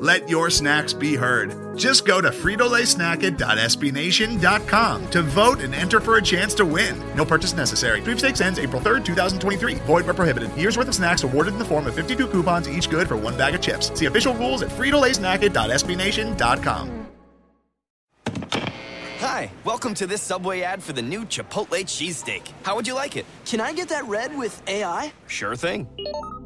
Let your snacks be heard. Just go to fritolaysnacket.sbnation.com to vote and enter for a chance to win. No purchase necessary. Sweepstakes ends April 3rd, 2023. Void where prohibited. Year's worth of snacks awarded in the form of 52 coupons, each good for one bag of chips. See official rules at fritolaysnacket.sbnation.com. Hi, welcome to this Subway ad for the new Chipotle cheesesteak. How would you like it? Can I get that red with AI? Sure thing.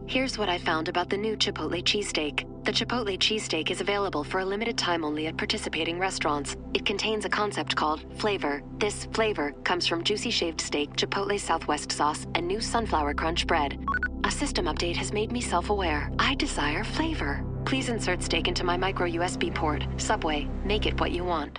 Here's what I found about the new Chipotle cheesesteak. The Chipotle cheesesteak is available for a limited time only at participating restaurants. It contains a concept called flavor. This flavor comes from juicy shaved steak, Chipotle Southwest sauce, and new sunflower crunch bread. A system update has made me self aware. I desire flavor. Please insert steak into my micro USB port. Subway, make it what you want.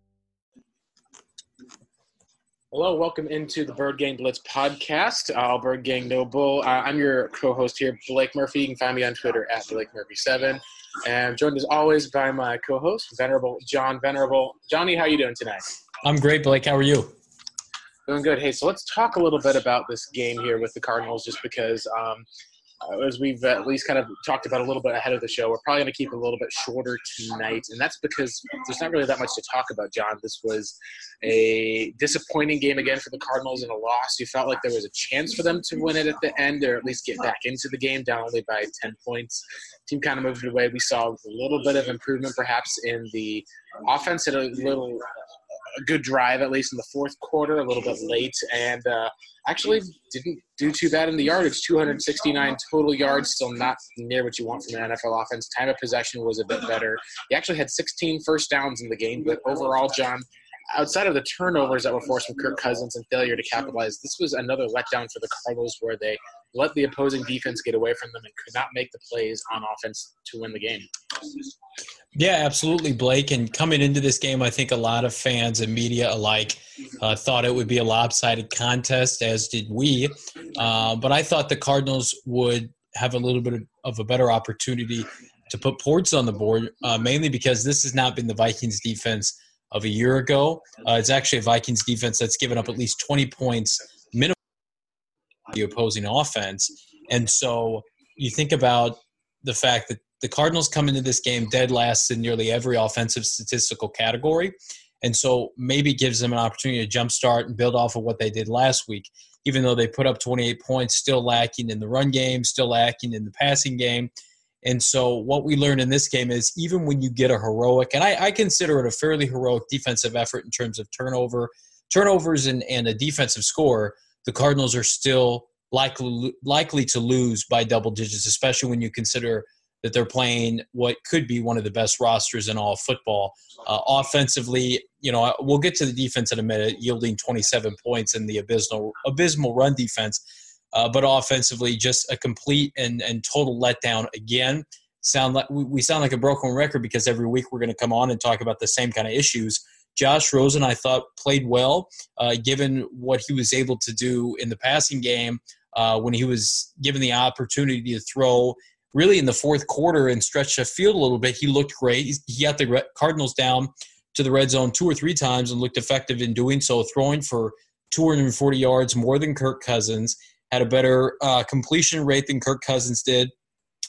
Hello, welcome into the Birdgang Blitz podcast. Uh, Birdgang No Bull. Uh, I'm your co-host here, Blake Murphy. You can find me on Twitter at Blake Murphy7. And I'm joined as always by my co-host, Venerable John Venerable. Johnny, how you doing tonight? I'm great, Blake. How are you? Doing good. Hey, so let's talk a little bit about this game here with the Cardinals, just because um, uh, as we've at least kind of talked about a little bit ahead of the show, we're probably going to keep it a little bit shorter tonight. And that's because there's not really that much to talk about, John. This was a disappointing game again for the Cardinals and a loss. You felt like there was a chance for them to win it at the end or at least get back into the game, down only by 10 points. Team kind of moved away. We saw a little bit of improvement perhaps in the offense, had a little a good drive at least in the fourth quarter, a little bit late, and uh, actually didn't do too bad in the yardage. 269 total yards, still not near what you want from an NFL offense. Time of possession was a bit better. He actually had 16 first downs in the game, but overall, John, outside of the turnovers that were forced from Kirk Cousins and failure to capitalize, this was another letdown for the Cardinals where they let the opposing defense get away from them and could not make the plays on offense to win the game. Yeah, absolutely, Blake. And coming into this game, I think a lot of fans and media alike uh, thought it would be a lopsided contest, as did we. Uh, but I thought the Cardinals would have a little bit of a better opportunity to put points on the board, uh, mainly because this has not been the Vikings defense of a year ago. Uh, it's actually a Vikings defense that's given up at least 20 points minimum the opposing offense. And so you think about the fact that the Cardinals come into this game dead last in nearly every offensive statistical category. And so maybe gives them an opportunity to jumpstart and build off of what they did last week. Even though they put up 28 points, still lacking in the run game, still lacking in the passing game. And so what we learned in this game is even when you get a heroic, and I, I consider it a fairly heroic defensive effort in terms of turnover, turnovers and, and a defensive score, the Cardinals are still likely likely to lose by double digits, especially when you consider – that they're playing what could be one of the best rosters in all football. Uh, offensively, you know, we'll get to the defense in a minute, yielding 27 points in the abysmal abysmal run defense. Uh, but offensively, just a complete and, and total letdown again. Sound like we sound like a broken record because every week we're going to come on and talk about the same kind of issues. Josh Rosen, I thought, played well, uh, given what he was able to do in the passing game uh, when he was given the opportunity to throw really in the fourth quarter and stretch the field a little bit. He looked great. He got the Cardinals down to the red zone two or three times and looked effective in doing so, throwing for 240 yards more than Kirk Cousins, had a better uh, completion rate than Kirk Cousins did,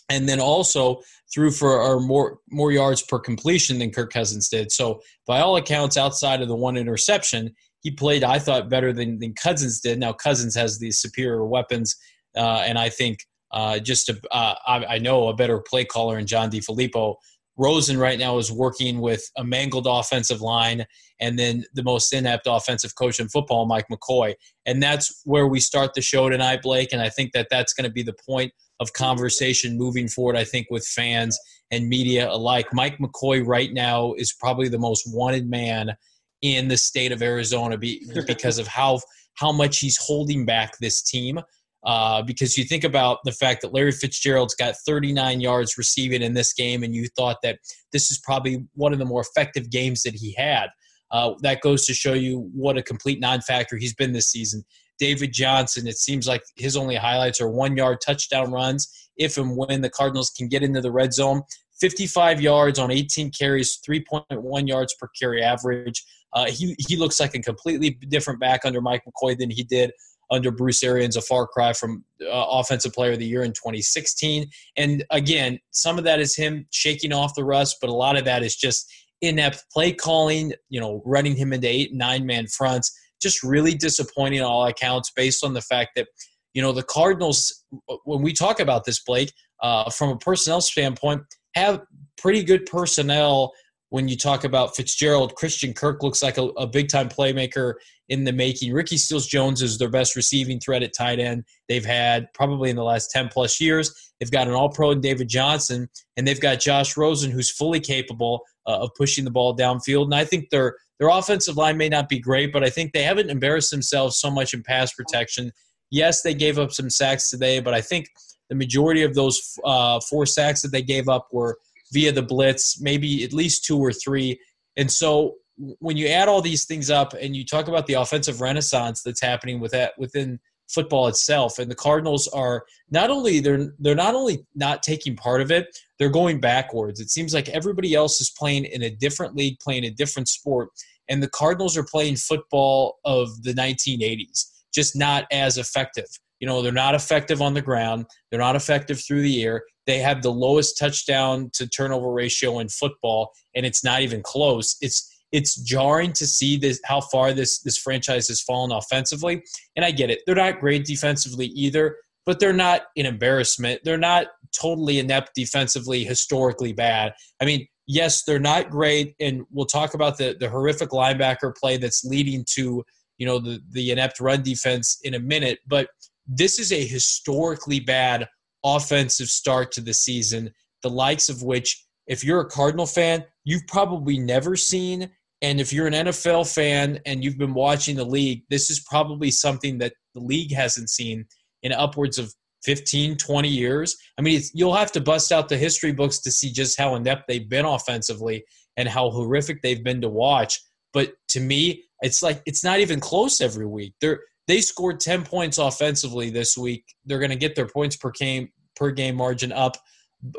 and then also threw for more more yards per completion than Kirk Cousins did. So by all accounts, outside of the one interception, he played I thought better than, than Cousins did. Now Cousins has these superior weapons, uh, and I think uh, just uh, I, I, know a better play caller in John DeFilippo Rosen right now is working with a mangled offensive line and then the most inept offensive coach in football, Mike McCoy. And that's where we start the show tonight, Blake. And I think that that's going to be the point of conversation moving forward, I think, with fans and media alike. Mike McCoy right now is probably the most wanted man in the state of Arizona because of how how much he's holding back this team. Uh, because you think about the fact that Larry Fitzgerald's got 39 yards receiving in this game, and you thought that this is probably one of the more effective games that he had. Uh, that goes to show you what a complete non-factor he's been this season. David Johnson, it seems like his only highlights are one-yard touchdown runs. If and when the Cardinals can get into the red zone, 55 yards on 18 carries, 3.1 yards per carry average. Uh, he he looks like a completely different back under Mike McCoy than he did under Bruce Arians, a far cry from uh, Offensive Player of the Year in 2016. And again, some of that is him shaking off the rust, but a lot of that is just inept play calling, you know, running him into eight, nine man fronts. Just really disappointing all accounts based on the fact that, you know, the Cardinals, when we talk about this, Blake, uh, from a personnel standpoint, have pretty good personnel when you talk about Fitzgerald, Christian Kirk looks like a, a big time playmaker in the making. Ricky Seals Jones is their best receiving threat at tight end they've had probably in the last 10 plus years. They've got an all pro in David Johnson, and they've got Josh Rosen, who's fully capable uh, of pushing the ball downfield. And I think their, their offensive line may not be great, but I think they haven't embarrassed themselves so much in pass protection. Yes, they gave up some sacks today, but I think the majority of those uh, four sacks that they gave up were via the blitz, maybe at least two or three. And so when you add all these things up and you talk about the offensive renaissance that's happening with that within football itself and the cardinals are not only they're they're not only not taking part of it they're going backwards it seems like everybody else is playing in a different league playing a different sport and the cardinals are playing football of the 1980s just not as effective you know they're not effective on the ground they're not effective through the air they have the lowest touchdown to turnover ratio in football, and it's not even close. It's it's jarring to see this how far this this franchise has fallen offensively. And I get it; they're not great defensively either, but they're not an embarrassment. They're not totally inept defensively, historically bad. I mean, yes, they're not great, and we'll talk about the the horrific linebacker play that's leading to you know the the inept run defense in a minute, but this is a historically bad offensive start to the season, the likes of which, if you're a Cardinal fan, you've probably never seen. And if you're an NFL fan and you've been watching the league, this is probably something that the league hasn't seen in upwards of 15, 20 years. I mean, you'll have to bust out the history books to see just how inept they've been offensively and how horrific they've been to watch. But to me, it's like it's not even close every week. They're they scored 10 points offensively this week. They're going to get their points per game per game margin up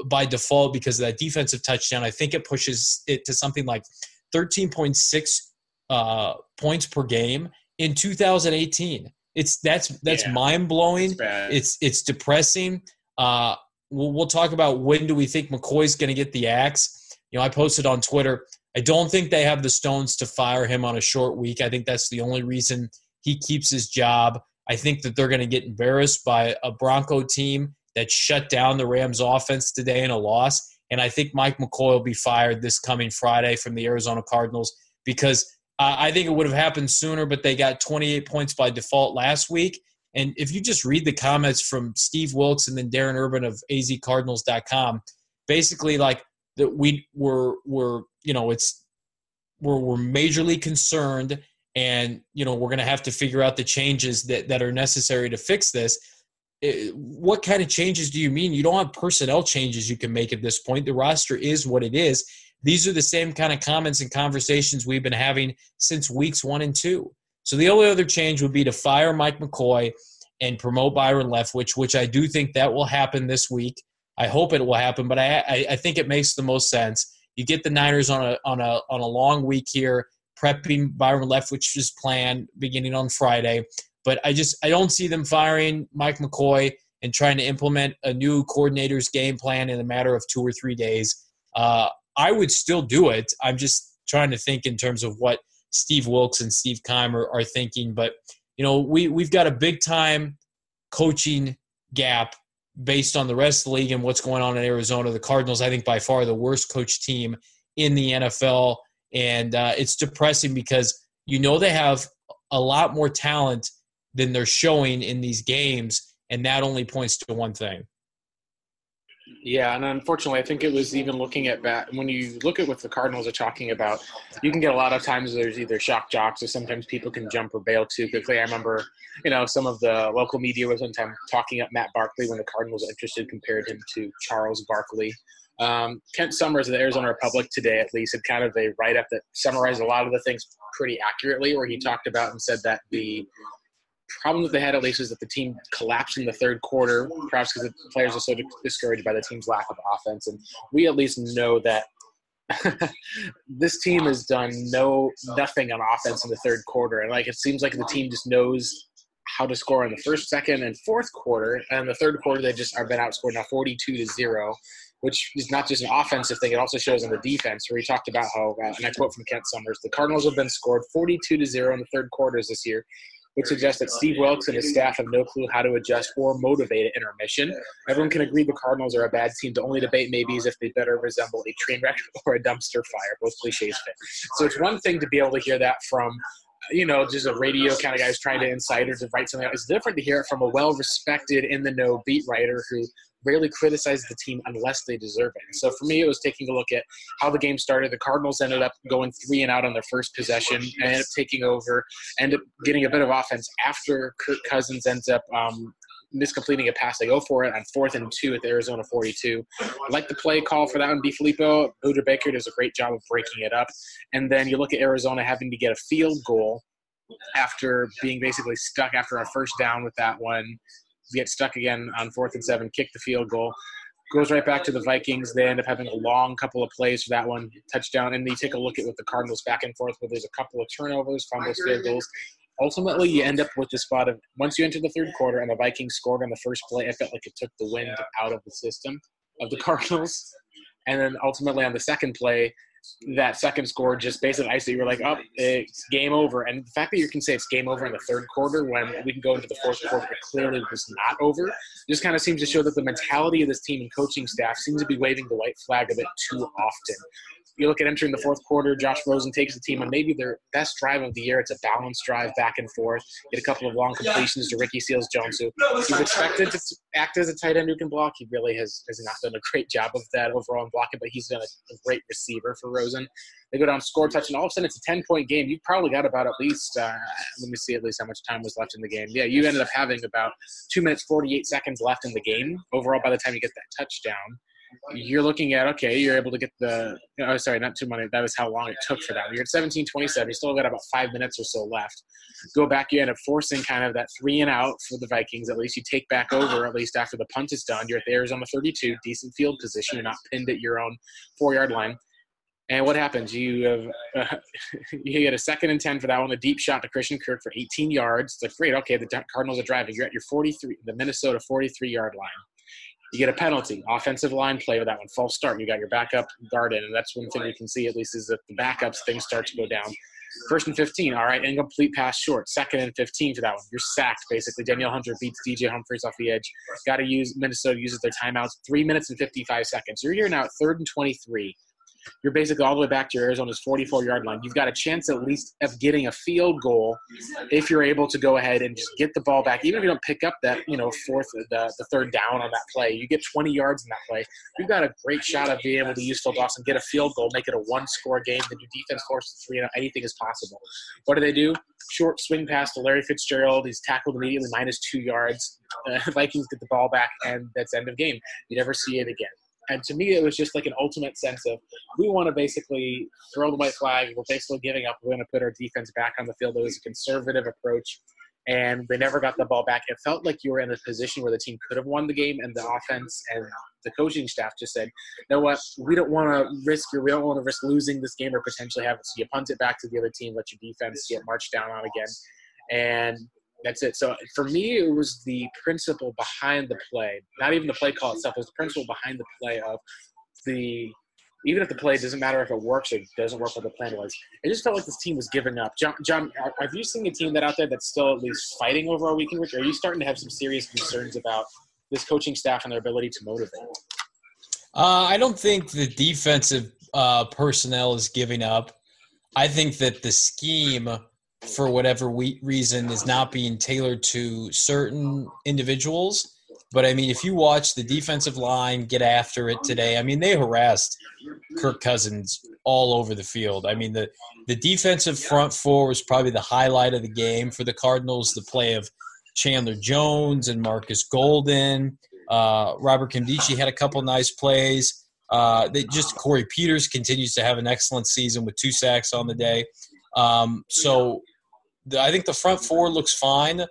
by default because of that defensive touchdown. I think it pushes it to something like 13.6 uh, points per game in 2018. It's that's that's yeah, mind blowing. It's it's depressing. Uh, we'll, we'll talk about when do we think McCoy's going to get the axe. You know, I posted on Twitter. I don't think they have the stones to fire him on a short week. I think that's the only reason he keeps his job. I think that they're going to get embarrassed by a Bronco team that shut down the Rams offense today in a loss. And I think Mike McCoy will be fired this coming Friday from the Arizona Cardinals because uh, I think it would have happened sooner, but they got 28 points by default last week. And if you just read the comments from Steve Wilks and then Darren Urban of azcardinals.com, basically like that we were were you know it's we're we're majorly concerned and you know we're going to have to figure out the changes that, that are necessary to fix this. Eh, what kind of changes do you mean? You don't have personnel changes you can make at this point. The roster is what it is. These are the same kind of comments and conversations we've been having since weeks one and two. So the only other change would be to fire mike mccoy and promote byron leftwich which i do think that will happen this week. I hope it will happen but i, I, I think it makes the most sense. You get the niners on a on a on a long week here prepping Byron Leftwich's plan beginning on Friday. But I just I don't see them firing Mike McCoy and trying to implement a new coordinator's game plan in a matter of two or three days. Uh, I would still do it. I'm just trying to think in terms of what Steve Wilks and Steve Keimer are thinking. But you know, we we've got a big time coaching gap based on the rest of the league and what's going on in Arizona, the Cardinals, I think by far the worst coach team in the NFL. And uh, it's depressing because you know they have a lot more talent than they're showing in these games. And that only points to one thing. Yeah, and unfortunately, I think it was even looking at that when you look at what the Cardinals are talking about, you can get a lot of times there's either shock jocks or sometimes people can jump or bail too quickly. I remember, you know, some of the local media was one time talking up Matt Barkley when the Cardinals interested, compared him to Charles Barkley. Um, Kent Somers of the Arizona Republic today, at least, had kind of a write up that summarized a lot of the things pretty accurately, where he talked about and said that the problem that they had at least is that the team collapsed in the third quarter, perhaps because the players are so discouraged by the team's lack of offense. And we at least know that this team has done no nothing on offense in the third quarter, and like it seems like the team just knows how to score in the first, second, and fourth quarter. And the third quarter, they just are been outscored now forty-two to zero, which is not just an offensive thing; it also shows on the defense. Where he talked about how, uh, and I quote from Kent Somers, "The Cardinals have been scored forty-two to zero in the third quarters this year, which suggests that Steve Wilks and his staff have no clue how to adjust or motivate an intermission. Everyone can agree the Cardinals are a bad team. The only debate maybe is if they better resemble a train wreck or a dumpster fire. Both cliches fit. So it's one thing to be able to hear that from you know, just a radio kind of guy who's trying to incite or to write something out. It's different to hear it from a well respected, in the know beat writer who rarely criticizes the team unless they deserve it. So for me, it was taking a look at how the game started. The Cardinals ended up going three and out on their first possession, and ended up taking over, ended up getting a bit of offense after Kirk Cousins ends up um, miscompleting a pass. They go for it on fourth and two at the Arizona 42. I like the play call for that one. DeFilippo, Budda Baker does a great job of breaking it up. And then you look at Arizona having to get a field goal after being basically stuck after a first down with that one get stuck again on fourth and seven, kick the field goal. Goes right back to the Vikings. They end up having a long couple of plays for that one touchdown. And then you take a look at what the Cardinals back and forth where there's a couple of turnovers, fumbles, field goals. Ultimately, you end up with the spot of once you enter the third quarter and the Vikings scored on the first play, I felt like it took the wind out of the system of the Cardinals. And then ultimately on the second play, that second score just basically isolated. You're like, oh, it's game over. And the fact that you can say it's game over in the third quarter when we can go into the fourth quarter, clearly was not over, just kind of seems to show that the mentality of this team and coaching staff seems to be waving the white flag a bit too often you look at entering the fourth quarter, Josh Rosen takes the team on maybe their best drive of the year. It's a balanced drive back and forth. Get a couple of long completions to Ricky Seals Jones, who he's expected to act as a tight end who can block. He really has, has not done a great job of that overall in blocking, but he's been a, a great receiver for Rosen. They go down, score touch, and all of a sudden it's a 10 point game. You've probably got about at least, uh, let me see at least how much time was left in the game. Yeah, you ended up having about two minutes, 48 seconds left in the game overall by the time you get that touchdown you're looking at okay, you're able to get the oh sorry, not too many. That was how long it took for that. You're at 17 27. You still got about five minutes or so left. Go back, you end up forcing kind of that three and out for the Vikings. At least you take back over, at least after the punt is done. You're at the Arizona 32, decent field position. You're not pinned at your own four yard line. And what happens? You have uh, you get a second and ten for that one, a deep shot to Christian Kirk for 18 yards. It's like great, okay, the Cardinals are driving. You're at your 43, the Minnesota 43 yard line you get a penalty. Offensive line play with that one, false start. You got your backup guard in, and that's one thing we can see at least is that the backups things start to go down. First and 15, all right, incomplete pass short. Second and 15 for that one. You're sacked, basically. Danielle Hunter beats DJ Humphries off the edge. Got to use, Minnesota uses their timeouts. Three minutes and 55 seconds. You're here now at third and 23 you're basically all the way back to your Arizona's 44 yard line. You've got a chance at least of getting a field goal if you're able to go ahead and just get the ball back. Even if you don't pick up that, you know, fourth, the, the third down on that play, you get 20 yards in that play. You've got a great shot of being able to use Phil Dawson, get a field goal, make it a one score game. Then your defense forces three and anything is possible. What do they do? Short swing pass to Larry Fitzgerald. He's tackled immediately, minus two yards. Uh, Vikings get the ball back, and that's end of game. You never see it again. And to me, it was just like an ultimate sense of we want to basically throw the white flag. We're basically giving up. We're going to put our defense back on the field. It was a conservative approach, and they never got the ball back. It felt like you were in a position where the team could have won the game, and the offense and the coaching staff just said, "You know what? We don't want to risk. We don't want to risk losing this game or potentially have it. So you punt it back to the other team, let your defense get marched down on again." And that's it. So for me, it was the principle behind the play, not even the play call itself. It was the principle behind the play of the even if the play doesn't matter if it works or doesn't work what the plan was. It just felt like this team was giving up. John, John have you seen a team that out there that's still at least fighting over a weekend? Are you starting to have some serious concerns about this coaching staff and their ability to motivate? Uh, I don't think the defensive uh, personnel is giving up. I think that the scheme, for whatever we, reason, is not being tailored to certain individuals. But I mean, if you watch the defensive line get after it today, I mean, they harassed Kirk Cousins all over the field. I mean, the the defensive front four was probably the highlight of the game for the Cardinals. The play of Chandler Jones and Marcus Golden. Uh, Robert Nkemdiche had a couple nice plays. Uh, they just Corey Peters continues to have an excellent season with two sacks on the day. Um, so the, I think the front four looks fine,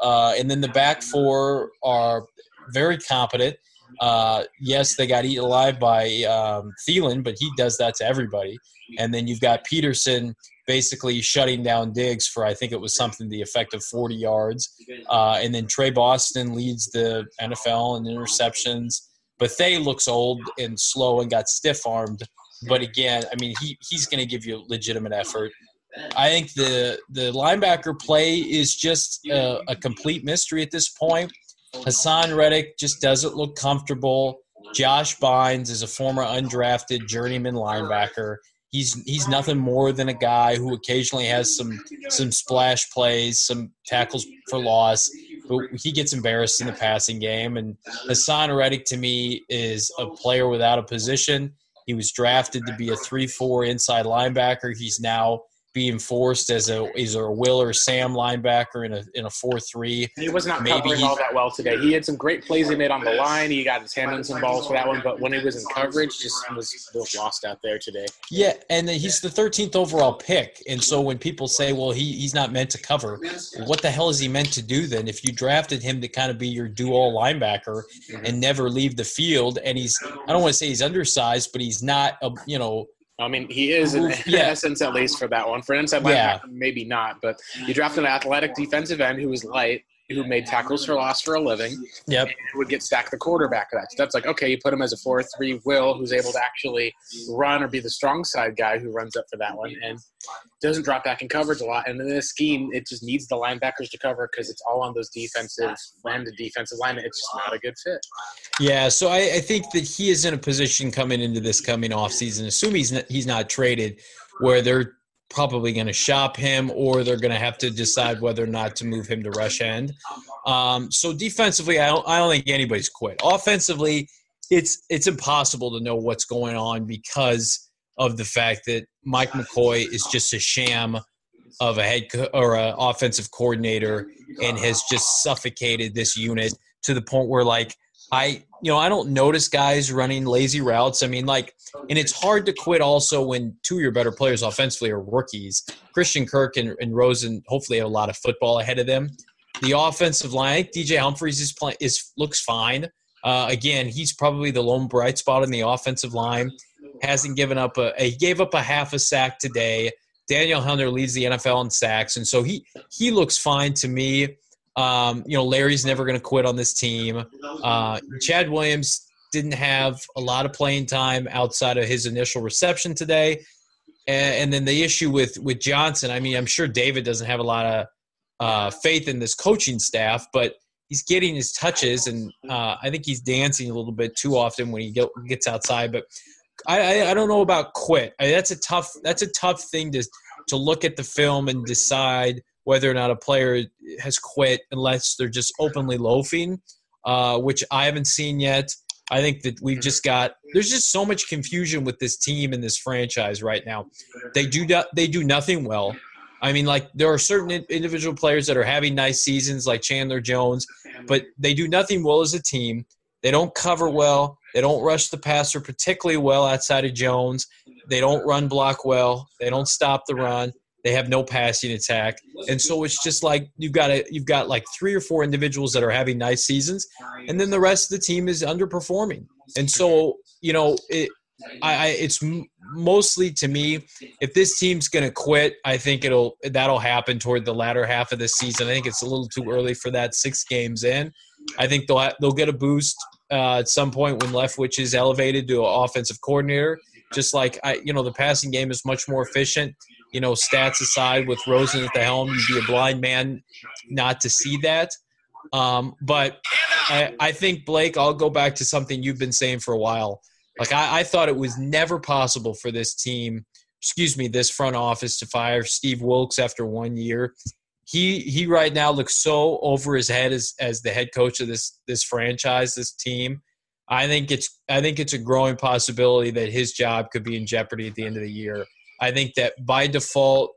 uh, and then the back four are very competent. Uh, yes, they got eaten alive by um, Thielen, but he does that to everybody. And then you've got Peterson basically shutting down Diggs for I think it was something the effect of 40 yards. Uh, and then Tre Boston leads the NFL in interceptions. But they looks old and slow and got stiff armed. But again, I mean, he, he's going to give you legitimate effort. I think the the linebacker play is just a, a complete mystery at this point. Haason Reddick just doesn't look comfortable. Josh Bynes is a former undrafted journeyman linebacker. He's he's nothing more than a guy who occasionally has some some splash plays, some tackles for loss, but he gets embarrassed in the passing game. And Haason Reddick to me is a player without a position. He was drafted to be a three-four inside linebacker. He's now being forced as a is a Will or Sam linebacker in a in a four three. He was not Maybe covering all that well today. He had some great plays he made on the line. He got his hand on some balls for that one, but when he was in coverage, just was, was lost out there today. Yeah, and he's the 13th overall pick, and so when people say, "Well, he he's not meant to cover," what the hell is he meant to do then? If you drafted him to kind of be your dual linebacker and never leave the field, and he's I don't want to say he's undersized, but he's not a you know I mean, he is in, yeah. essence at least for that one. For an inside yeah. linebacker, maybe not. But you draft an athletic defensive end who is light, who made tackles for loss for a living. Yep. would get stacked the quarterback. That's that's like okay, you put him as a four three will who's able to actually run or be the strong side guy who runs up for that one and doesn't drop back in coverage a lot. And in this scheme, it just needs the linebackers to cover because it's all on those defensive landed defensive line. It's just not a good fit. Yeah, so I, I think that he is in a position coming into this coming off season, assuming he's not, he's not traded, where they're probably going to shop him or they're going to have to decide whether or not to move him to rush end. Um, so defensively, I don't, I don't think anybody's quit. Offensively, it's it's impossible to know what's going on because of the fact that Mike McCoy is just a sham of a head co- or an offensive coordinator and has just suffocated this unit to the point where like I you know I don't notice guys running lazy routes. I mean like and it's hard to quit also when two of your better players offensively are rookies. Christian Kirk and, and Rosen hopefully have a lot of football ahead of them. The offensive line, DJ Humphries is playing is looks fine. Uh, again, he's probably the lone bright spot in the offensive line. Hasn't given up a he gave up a half a sack today. Danielle Hunter leads the NFL in sacks, and so he he looks fine to me. Um, you know, Larry's never going to quit on this team. Uh, Chad Williams didn't have a lot of playing time outside of his initial reception today. And, and, then the issue with with Johnson, I mean, I'm sure David doesn't have a lot of uh, faith in this coaching staff, but he's getting his touches, and uh, I think he's dancing a little bit too often when he get, gets outside. But I, I, I don't know about quit. I mean, that's a tough that's a tough thing to to look at the film and decide whether or not a player has quit unless they're just openly loafing, uh, which I haven't seen yet. I think that we've just got there's just so much confusion with this team and this franchise right now. They do they do nothing well. I mean, like there are certain individual players that are having nice seasons, like Chandler Jones, but they do nothing well as a team. They don't cover well. They don't rush the passer particularly well outside of Jones. They don't run block well. They don't stop the run. They have no passing attack, and so it's just like you've got a, you've got like three or four individuals that are having nice seasons, and then the rest of the team is underperforming. And so you know, it, I, I it's mostly to me, if this team's going to quit, I think it'll that'll happen toward the latter half of the season. I think it's a little too early for that. Six games in, I think they'll they'll get a boost uh, at some point when Leftwich is elevated to an offensive coordinator. Just like I, you know, the passing game is much more efficient you know, stats aside, with Rosen at the helm, you'd be a blind man not to see that. Um, but I, I think Blake, I'll go back to something you've been saying for a while. Like I, I thought it was never possible for this team, excuse me, this front office to fire Steve Wilks after one year. He he right now looks so over his head as as the head coach of this this franchise, this team. I think it's I think it's a growing possibility that his job could be in jeopardy at the end of the year. I think that by default,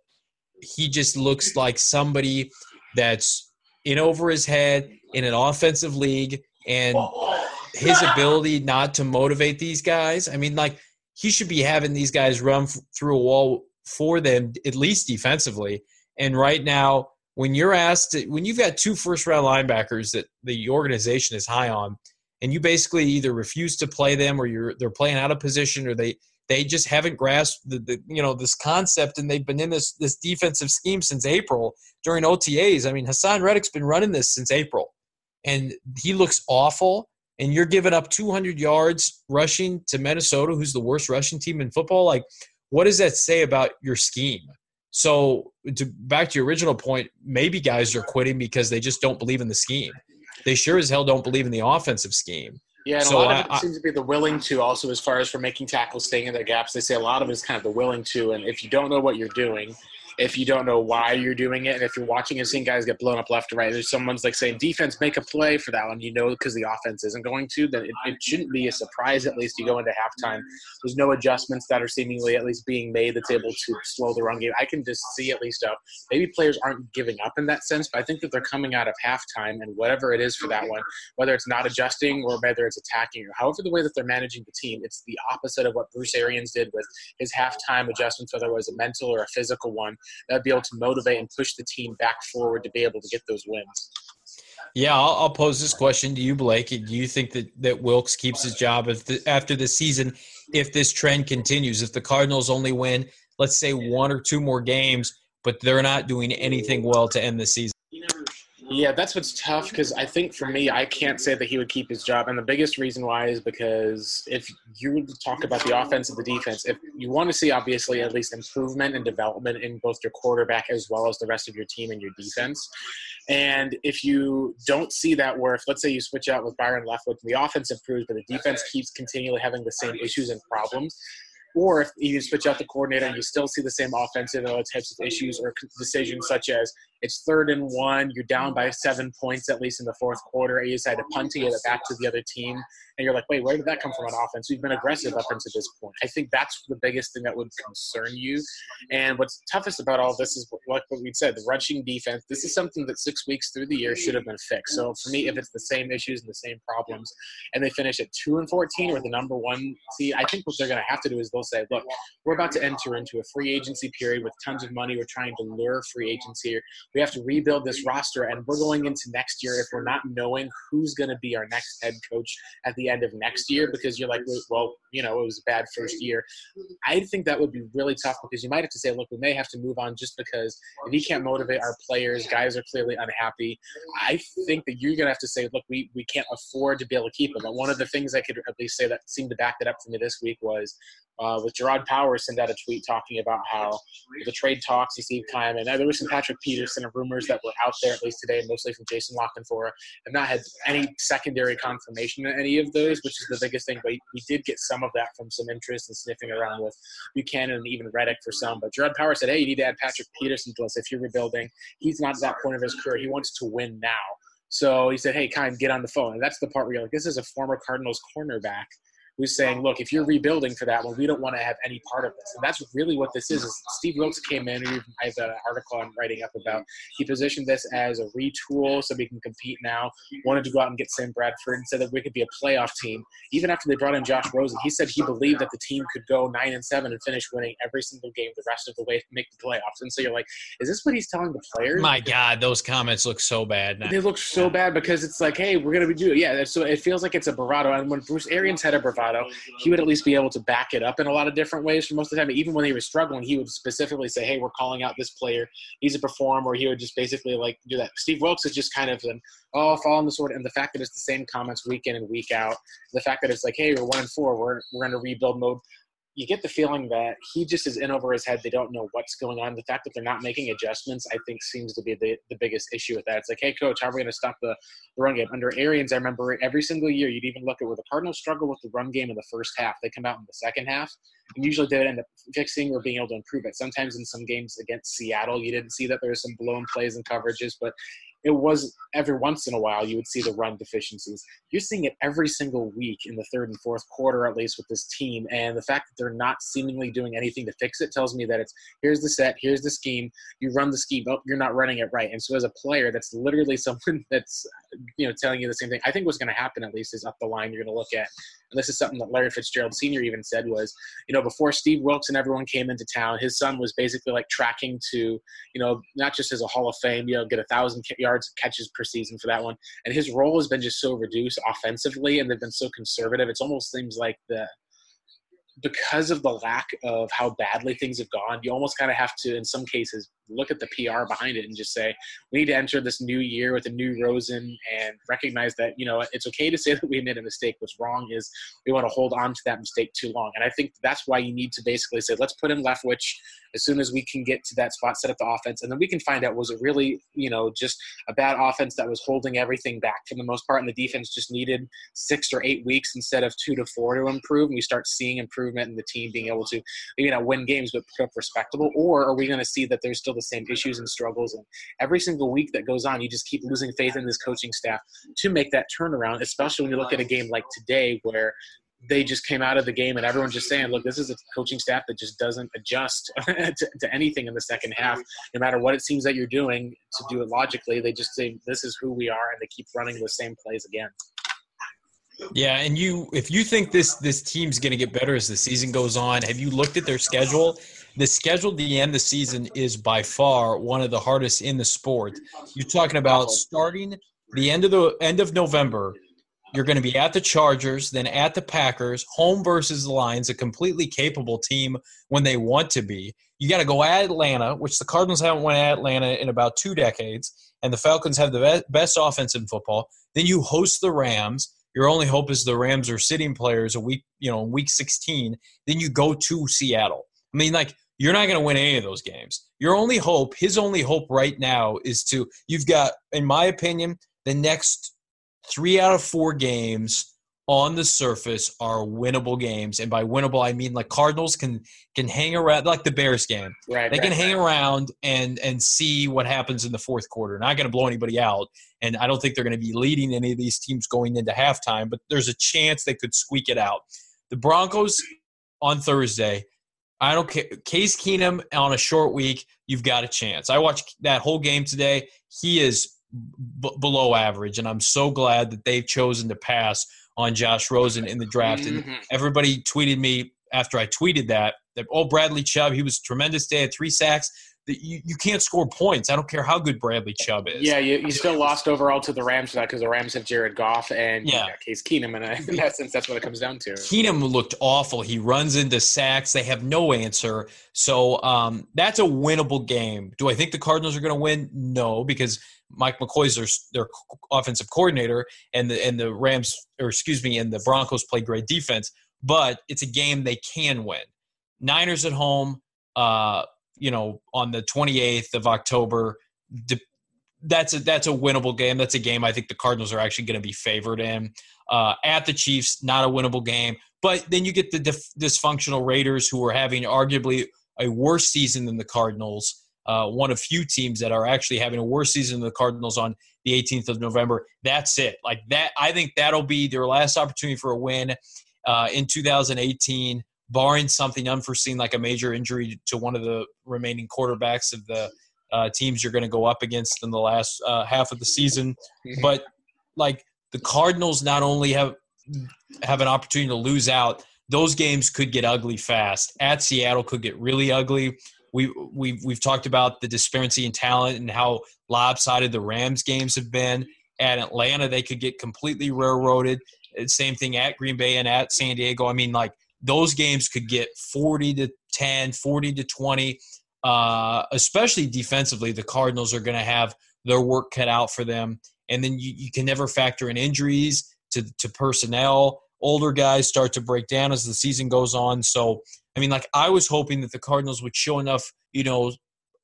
he just looks like somebody that's in over his head in an offensive league and his ability not to motivate these guys. I mean, like he should be having these guys run f- through a wall for them, at least defensively. And right now, when you're asked, to, when you've got two first round linebackers that the organization is high on, and you basically either refuse to play them or you're they're playing out of position or they they just haven't grasped the, the you know this concept and they've been in this this defensive scheme since April during OTAs. I mean, Haason Reddick's been running this since April, and he looks awful. And you're giving up 200 yards rushing to Minnesota, who's the worst rushing team in football. Like, what does that say about your scheme? So, to back to your original point, maybe guys are quitting because they just don't believe in the scheme. They sure as hell don't believe in the offensive scheme. Yeah, and So a lot I- of it I- seems to be the willing to also as far as for making tackles, staying in their gaps. They say a lot of it is kind of the willing to, and if you don't know what you're doing, if you don't know why you're doing it, and if you're watching and seeing guys get blown up left or right, there's someone's like saying defense make a play for that one, you know, because the offense isn't going to, then it, it shouldn't be a surprise. At least you go into halftime, there's no adjustments that are seemingly at least being made that's able to slow the run game. I can just see at least uh, maybe players aren't giving up in that sense, but I think that they're coming out of halftime and whatever it is for that one, whether it's not adjusting or whether it's attacking or however the way that they're managing the team, it's the opposite of what Bruce Arians did with his halftime adjustments, whether it was a mental or a physical one, that'd be able to motivate and push the team back forward to be able to get those wins. Yeah, I'll, I'll pose this question to you, Blake. Do you think that, that Wilks keeps his job the, after the season if this trend continues? If the Cardinals only win, let's say, one or two more games, but they're not doing anything well to end the season? Yeah, that's what's tough because I think for me, I can't say that he would keep his job. And the biggest reason why is because if you talk about the offense and the defense, if you want to see obviously at least improvement and development in both your quarterback as well as the rest of your team and your defense. And if you don't see that, where if let's say you switch out with Byron Leftwich, the offense improves, but the defense keeps continually having the same issues and problems, or if you switch out the coordinator and you still see the same offensive types of issues or decisions such as it's third and one, you're down by seven points at least in the fourth quarter, and you decide to punt to get it back to the other team, and you're like, wait, where did that come from on offense? We've been aggressive up until this point. I think that's the biggest thing that would concern you. And what's toughest about all this is like what we said, the rushing defense. This is something that six weeks through the year should have been fixed. So for me, if it's the same issues and the same problems, and they finish at two and fourteen or the number one seed, I think what they're going to have to do is they'll say, look, we're about to enter into a free agency period with tons of money. We're trying to lure free agents here. We have to rebuild this roster, and we're going into next year if we're not knowing who's going to be our next head coach at the end of next year because you're like, well, you know, it was a bad first year. I think that would be really tough because you might have to say, look, we may have to move on just because if he can't motivate our players, guys are clearly unhappy. I think that you're going to have to say, look, we, we can't afford to be able to keep him. And one of the things I could at least say that seemed to back that up for me this week was uh, with Jerraud Powers sent out a tweet talking about how the trade talks to Steve Keim, and there was some Patrick Peterson rumors that were out there at least today, mostly from Jason La Canfora, have not had any secondary confirmation in any of those, which is the biggest thing. But we did get some of that from some interest and sniffing around with Bucannon and even Reddick for some. But Jerraud Power said, hey, you need to add Patrick Peterson to us if you're rebuilding. He's not at that point of his career. He wants to win now. So he said, hey, Keim, get on the phone. And that's the part where you're like, this is a former Cardinals cornerback who's saying, look, if you're rebuilding for that one, we don't want to have any part of this. And that's really what this is. is Steve Wilks came in, and I have an article I'm writing up about. He positioned this as a retool so we can compete now. Wanted to go out and get Sam Bradford and said that we could be a playoff team. Even after they brought in Josh Rosen, he said he believed that the team could go nine and seven and finish winning every single game the rest of the way to make the playoffs. And so you're like, is this what he's telling the players? My God, those comments look so bad now. They look so bad because it's like, hey, we're gonna be doing yeah. So it feels like it's a bravado. And when Bruce Arians had a bravado, he would at least be able to back it up in a lot of different ways. For most of the time, even when he was struggling, he would specifically say, hey, we're calling out this player. He's a performer. Or he would just basically like do that. Steve Wilks is just kind of an oh, fall on the sword. And the fact that it's the same comments week in and week out, the fact that it's like, hey, we're one and four, we're we're in a rebuild mode. You get the feeling that he just is in over his head. They don't know what's going on. The fact that they're not making adjustments, I think, seems to be the, the biggest issue with that. It's like, hey, coach, how are we going to stop the, the run game? Under Arians, I remember every single year you'd even look at where the Cardinals struggle with the run game in the first half. They come out in the second half, and usually they would end up fixing or being able to improve it. Sometimes in some games against Seattle, you didn't see that there was some blown plays and coverages, but it was every once in a while you would see the run deficiencies. You're seeing it every single week in the third and fourth quarter, at least with this team. And the fact that they're not seemingly doing anything to fix it tells me that it's here's the set, here's the scheme, you run the scheme, oh, you're not running it right. And so as a player, that's literally someone that's you know telling you the same thing. I think what's going to happen at least is up the line you're going to look at and this is something that Larry Fitzgerald Sr. even said was, you know, before Steve Wilks and everyone came into town, his son was basically like tracking to, you know, not just as a Hall of Fame, you know, get a thousand yards catches per season for that one. And his role has been just so reduced offensively, and they've been so conservative. It almost seems like the because of the lack of how badly things have gone, you almost kind of have to, in some cases, look at the PR behind it and just say, we need to enter this new year with a new Rosen and recognize that, you know, it's okay to say that we made a mistake. What's wrong is we want to hold on to that mistake too long. And I think that's why you need to basically say, let's put in Leftwich as soon as we can get to that spot, set up the offense, and then we can find out was it really, you know, just a bad offense that was holding everything back for the most part, and the defense just needed six or eight weeks instead of two to four to improve, and we start seeing improvement in the team being able to maybe not win games but put up respectable, or are we going to see that there's still the same issues and struggles, and every single week that goes on, you just keep losing faith in this coaching staff to make that turnaround, especially when you look at a game like today where they just came out of the game and everyone's just saying, look, this is a coaching staff that just doesn't adjust to, to, anything in the second half. No matter what it seems that you're doing to do it logically, they just say, this is who we are, and they keep running the same plays again. Yeah, and you if you think this this team's going to get better as the season goes on, have you looked at their schedule? The schedule the end of the season is by far one of the hardest in the sport. You're talking about starting the end of the end of November you're going to be at the Chargers, then at the Packers, home versus the Lions, a completely capable team when they want to be. You got to go at Atlanta, which the Cardinals haven't won at Atlanta in about two decades, and the Falcons have the best offense in football. Then you host the Rams. Your only hope is the Rams are sitting players a week, you know, week 16. Then you go to Seattle. I mean, like you're not going to win any of those games. Your only hope, his only hope right now is to you've got, in my opinion, the next three out of four games on the surface are winnable games, and by winnable I mean like Cardinals can can hang around like the Bears game. Right, they right, can hang right. around and and see what happens in the fourth quarter. Not going to blow anybody out, and I don't think they're going to be leading any of these teams going into halftime. But there's a chance they could squeak it out. The Broncos on Thursday. I don't care. Case Keenum on a short week, you've got a chance. I watched that whole game today. He is b- below average, and I'm so glad that they've chosen to pass on Josh Rosen in the draft. Mm-hmm. And everybody tweeted me after I tweeted that that oh Bradley Chubb, he was tremendous day, had three sacks. That you, you can't score points. I don't care how good Bradley Chubb is. Yeah, you, you still lost overall to the Rams because the Rams have Jared Goff and Yeah. Case Keenum, and in that sense, that's what it comes down to. Keenum looked awful. He runs into sacks. They have no answer. So um, that's a winnable game. Do I think the Cardinals are going to win? No, because Mike McCoy's their, their offensive coordinator, and the and the Rams, or excuse me, and the Broncos play great defense. But it's a game they can win. Niners at home. Uh, you know, on the 28th of October. That's a that's a winnable game. That's a game I think the Cardinals are actually going to be favored in. Uh, at the Chiefs, not a winnable game. But then you get the dif- dysfunctional Raiders, who are having arguably a worse season than the Cardinals. Uh, one of few teams that are actually having a worse season than the Cardinals on the 18th of November. That's it. Like that, I think that'll be their last opportunity for a win uh, in 2018, barring something unforeseen like a major injury to one of the remaining quarterbacks of the uh, teams you're going to go up against in the last uh, half of the season. But like the Cardinals, not only have have an opportunity to lose out, those games could get ugly fast. At Seattle, could get really ugly. We we we've talked about the disparity in talent and how lopsided the Rams games have been. At Atlanta, they could get completely railroaded. Uh, Same thing at Green Bay and at San Diego. I mean, like those games could get 40 to 10, 40 to 20. Uh, especially defensively, the Cardinals are going to have their work cut out for them. And then you, you can never factor in injuries to, to personnel older guys start to break down as the season goes on. So, I mean, like I was hoping that the Cardinals would show enough, you know,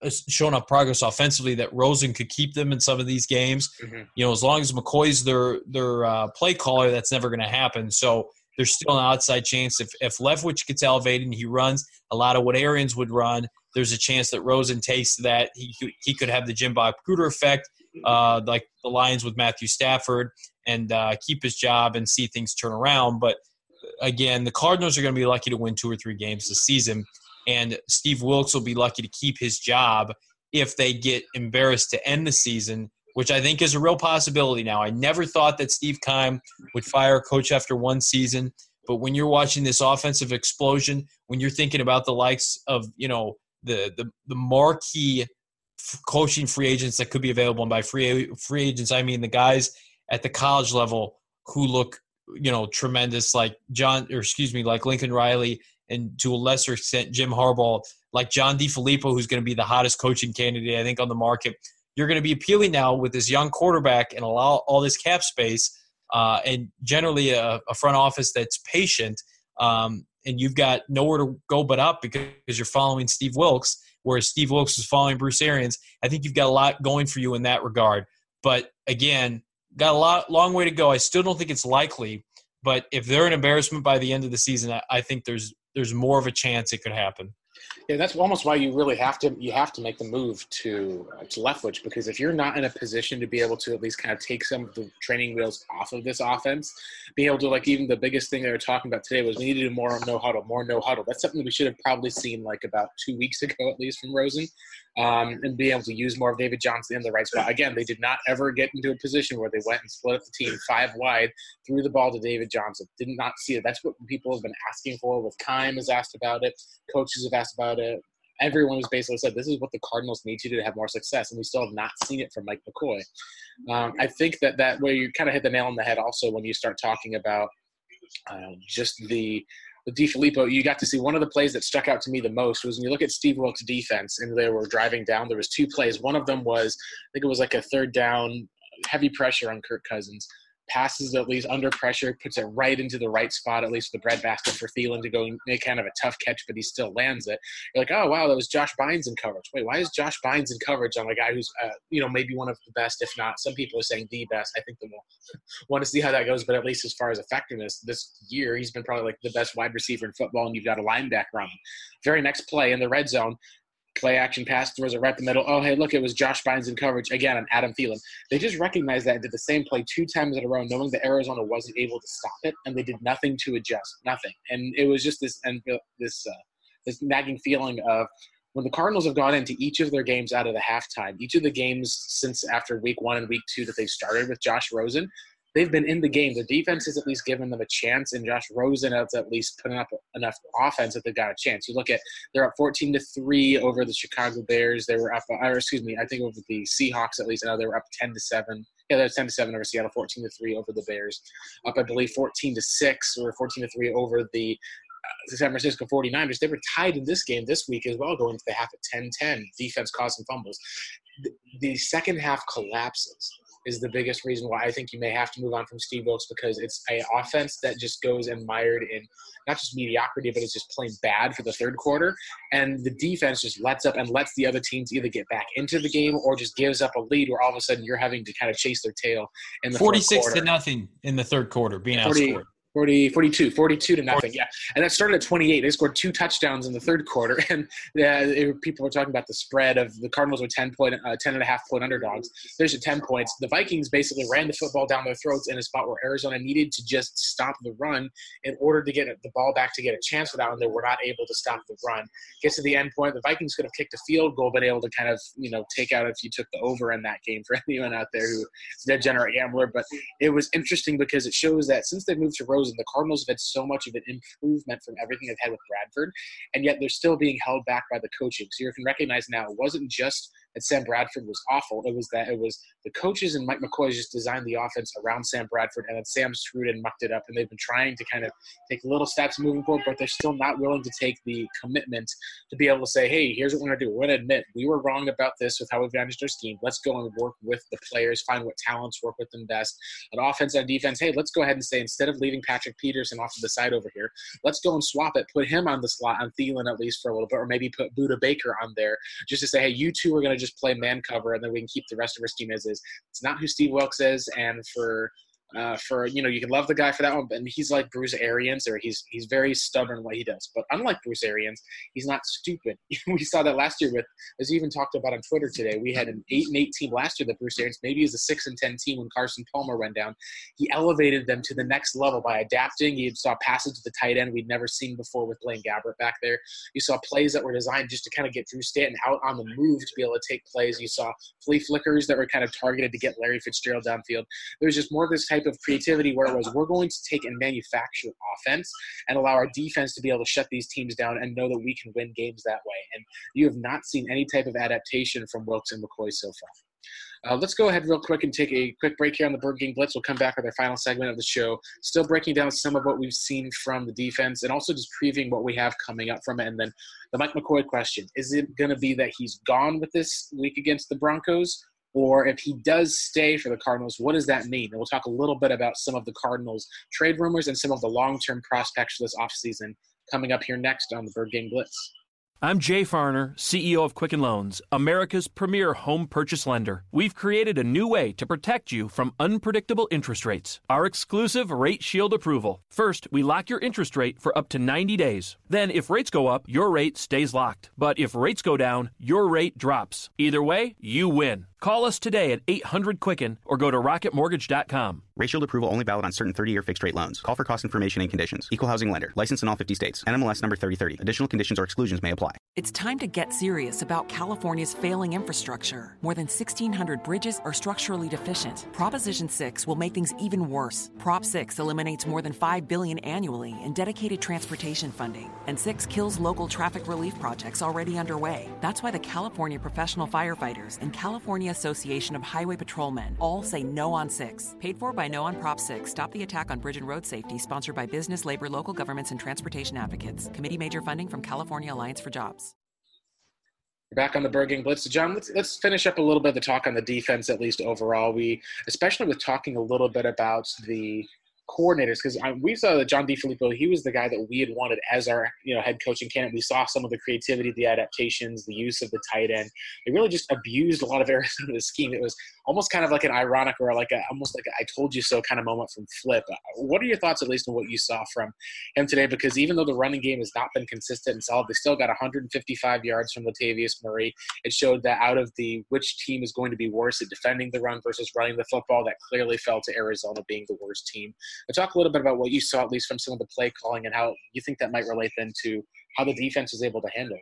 uh, show enough progress offensively that Rosen could keep them in some of these games. Mm-hmm. You know, as long as McCoy's their their uh, play caller, that's never going to happen. So there's still an outside chance if if Leftwich gets elevated and he runs a lot of what Arians would run, there's a chance that Rosen takes that. He he could have the Jim Bob Cooter effect, uh, like the Lions with Matthew Stafford, and uh, keep his job and see things turn around. But again, the Cardinals are going to be lucky to win two or three games this season, and Steve Wilks will be lucky to keep his job if they get embarrassed to end the season, which I think is a real possibility now. I never thought that Steve Keim would fire a coach after one season. But when you're watching this offensive explosion, when you're thinking about the likes of you know the the, the marquee coaching free agents that could be available, and by free free agents I mean the guys at the college level who look you know tremendous, like John or excuse me, like Lincoln Riley, and to a lesser extent Jim Harbaugh, like John DeFilippo, who's going to be the hottest coaching candidate I think on the market. You're going to be appealing now with this young quarterback and allow all this cap space uh, and generally a, a, front office that's patient. Um, and you've got nowhere to go but up because you're following Steve Wilks, whereas Steve Wilks is following Bruce Arians. I think you've got a lot going for you in that regard. But again, got a lot long way to go. I still don't think it's likely, but if they're an embarrassment by the end of the season, I, I think there's there's more of a chance it could happen. Yeah, that's almost why you really have to you have to make the move to uh, to Leftwich because if you're not in a position to be able to at least kind of take some of the training wheels off of this offense, being able to like even the biggest thing they were talking about today was we need to do more no huddle, more no huddle. That's something we should have probably seen like about two weeks ago at least from Rosen um, and be able to use more of David Johnson in the right spot. Again, they did not ever get into a position where they went and split up the team five wide, threw the ball to David Johnson. Did not see it. That's what people have been asking for. With Keim has asked about it, coaches have asked about it. Everyone has basically said this is what the Cardinals need to do to have more success, and we still have not seen it from Mike McCoy. Um, I think that that way you kind of hit the nail on the head also when you start talking about uh, just the with DeFilippo, you got to see one of the plays that stuck out to me the most was when you look at Steve Wilks' defense and they were driving down. There was two plays. One of them was, I think it was like a third down, heavy pressure on Kirk Cousins passes at least under pressure, puts it right into the right spot, at least the breadbasket for Thielen to go make kind of a tough catch, but he still lands it. You're like, oh, wow, that was Josh Bynes in coverage. Wait, why is Josh Bynes in coverage on a guy who's, uh, you know, maybe one of the best, if not, some people are saying the best. I think they will want to see how that goes, but at least as far as effectiveness this year, he's been probably like the best wide receiver in football, and you've got a linebacker on him. Very next play in the red zone, play action pass throws it right the middle. Oh, hey, look, it was Josh Bynes in coverage again on Adam Thielen. They just recognized that and did the same play two times in a row, knowing that Arizona wasn't able to stop it, and they did nothing to adjust, nothing. And it was just this and this uh, this nagging feeling of when the Cardinals have gone into each of their games out of the halftime, each of the games since after week one and week two that they started with Josh Rosen, they've been in the game. The defense has at least given them a chance, and Josh Rosen has at least put up enough offense that they've got a chance. You look at they're up 14 to three over the Chicago Bears. They were up, or excuse me, I think over the Seahawks at least. I know they were up 10 to seven. Yeah, they're 10 to seven over Seattle, 14 to three over the Bears. Up, I believe, 14 to six or 14 to three over the uh, San Francisco 49ers. They were tied in this game this week as well, going to the half at 10-10. Defense causing fumbles. The, the second half collapses is the biggest reason why I think you may have to move on from Steve Wilks because it's a offense that just goes and mired in not just mediocrity, but it's just plain bad for the third quarter. And the defense just lets up and lets the other teams either get back into the game or just gives up a lead where all of a sudden you're having to kind of chase their tail in the 46 to nothing in the third quarter being 40, outscored. 40, 42, 42 to nothing. Yeah. And that started at 28. They scored two touchdowns in the third quarter. And uh, people were talking about the spread of the Cardinals were 10 point, uh, 10 and a half point underdogs. There's your 10 points. The Vikings basically ran the football down their throats in a spot where Arizona needed to just stop the run in order to get the ball back to get a chance for that one. They were not able to stop the run. Gets to the end point. The Vikings could have kicked a field goal, been able to kind of, you know, take out if you took the over in that game for anyone out there who is a degenerate gambler. But it was interesting because it shows that since they moved to Rosen, the Cardinals have had so much of an improvement from everything they've had with Bradford, and yet they're still being held back by the coaching. So you can recognize now it wasn't just Sam Bradford was awful. It was that it was the coaches and Mike McCoy just designed the offense around Sam Bradford, and then Sam screwed and mucked it up. And they've been trying to kind of take little steps moving forward, but they're still not willing to take the commitment to be able to say, "Hey, here's what we're to do. We're to admit we were wrong about this with how we managed our scheme. Let's go and work with the players, find what talents work with them best, on offense and defense. Hey, let's go ahead and say instead of leaving Patrick Peterson off to the side over here, let's go and swap it. Put him on the slot on Thielen at least for a little bit, or maybe put Budda Baker on there just to say, hey, you two are going to just play man cover, and then we can keep the rest of our scheme as is. It's not who Steve Wilks is, and for uh, for you know you can love the guy for that one, but he's like Bruce Arians, or he's he's very stubborn what he does. But unlike Bruce Arians, he's not stupid. we saw that last year with, as you even talked about on Twitter today. We had an eight and eight team last year that Bruce Arians maybe is a six and ten team when Carson Palmer went down. He elevated them to the next level by adapting. You saw passes to the tight end we'd never seen before with Blaine Gabbert back there. You saw plays that were designed just to kind of get Drew Stanton out on the move to be able to take plays. You saw flea flickers that were kind of targeted to get Larry Fitzgerald downfield. There was just more of this type of creativity where it was we're going to take and manufacture offense and allow our defense to be able to shut these teams down and know that we can win games that way. And you have not seen any type of adaptation from Wilks and McCoy so far. Uh, let's go ahead real quick and take a quick break here on the Birdgang Blitz. We'll come back with our final segment of the show. Still breaking down some of what we've seen from the defense and also just previewing what we have coming up from it. And then the Mike McCoy question Is it going to be that he's gone with this week against the Broncos? Or if he does stay for the Cardinals, what does that mean? And we'll talk a little bit about some of the Cardinals trade rumors and some of the long term prospects for this offseason coming up here next on the Birdgang Blitz. I'm Jay Farner, CEO of Quicken Loans, America's premier home purchase lender. We've created a new way to protect you from unpredictable interest rates. Our exclusive Rate Shield approval. First, we lock your interest rate for up to 90 days. Then, if rates go up, your rate stays locked. But if rates go down, your rate drops. Either way, you win. Call us today at 800 Quicken or go to rocketmortgage.com. Rate Shield approval only valid on certain 30 year fixed rate loans. Call for cost information and conditions. Equal housing lender. License in all 50 states. NMLS number 3030. Additional conditions or exclusions may apply. It's time to get serious about California's failing infrastructure. More than 1,600 bridges are structurally deficient. Proposition 6 will make things even worse. Prop 6 eliminates more than 5 billion annually in dedicated transportation funding. And 6 kills local traffic relief projects already underway. That's why the California Professional Firefighters and California Association of Highway Patrolmen all say no on 6. Paid for by No on Prop 6. Stop the attack on bridge and road safety. Sponsored by business, labor, local governments, and transportation advocates. Committee major funding from California Alliance for Jobs. back on the Birdgang Blitz. John, let's, let's finish up a little bit of the talk on the defense, at least overall. We, especially with talking a little bit about the coordinators because we saw that John DeFilippo, he was the guy that we had wanted as our you know head coaching candidate. We saw some of the creativity, the adaptations, the use of the tight end. They really just abused a lot of areas of the scheme. It was almost kind of like an ironic or like a, almost like a, I told you so kind of moment from Flip. Uh, what are your thoughts, at least, on what you saw from him today? Because even though the running game has not been consistent and solid, they still got 155 yards from Latavius Murray. It showed that out of the which team is going to be worse at defending the run versus running the football, that clearly fell to Arizona being the worst team. But talk a little bit about what you saw, at least from some of the play calling, and how you think that might relate then to how the defense is able to handle it.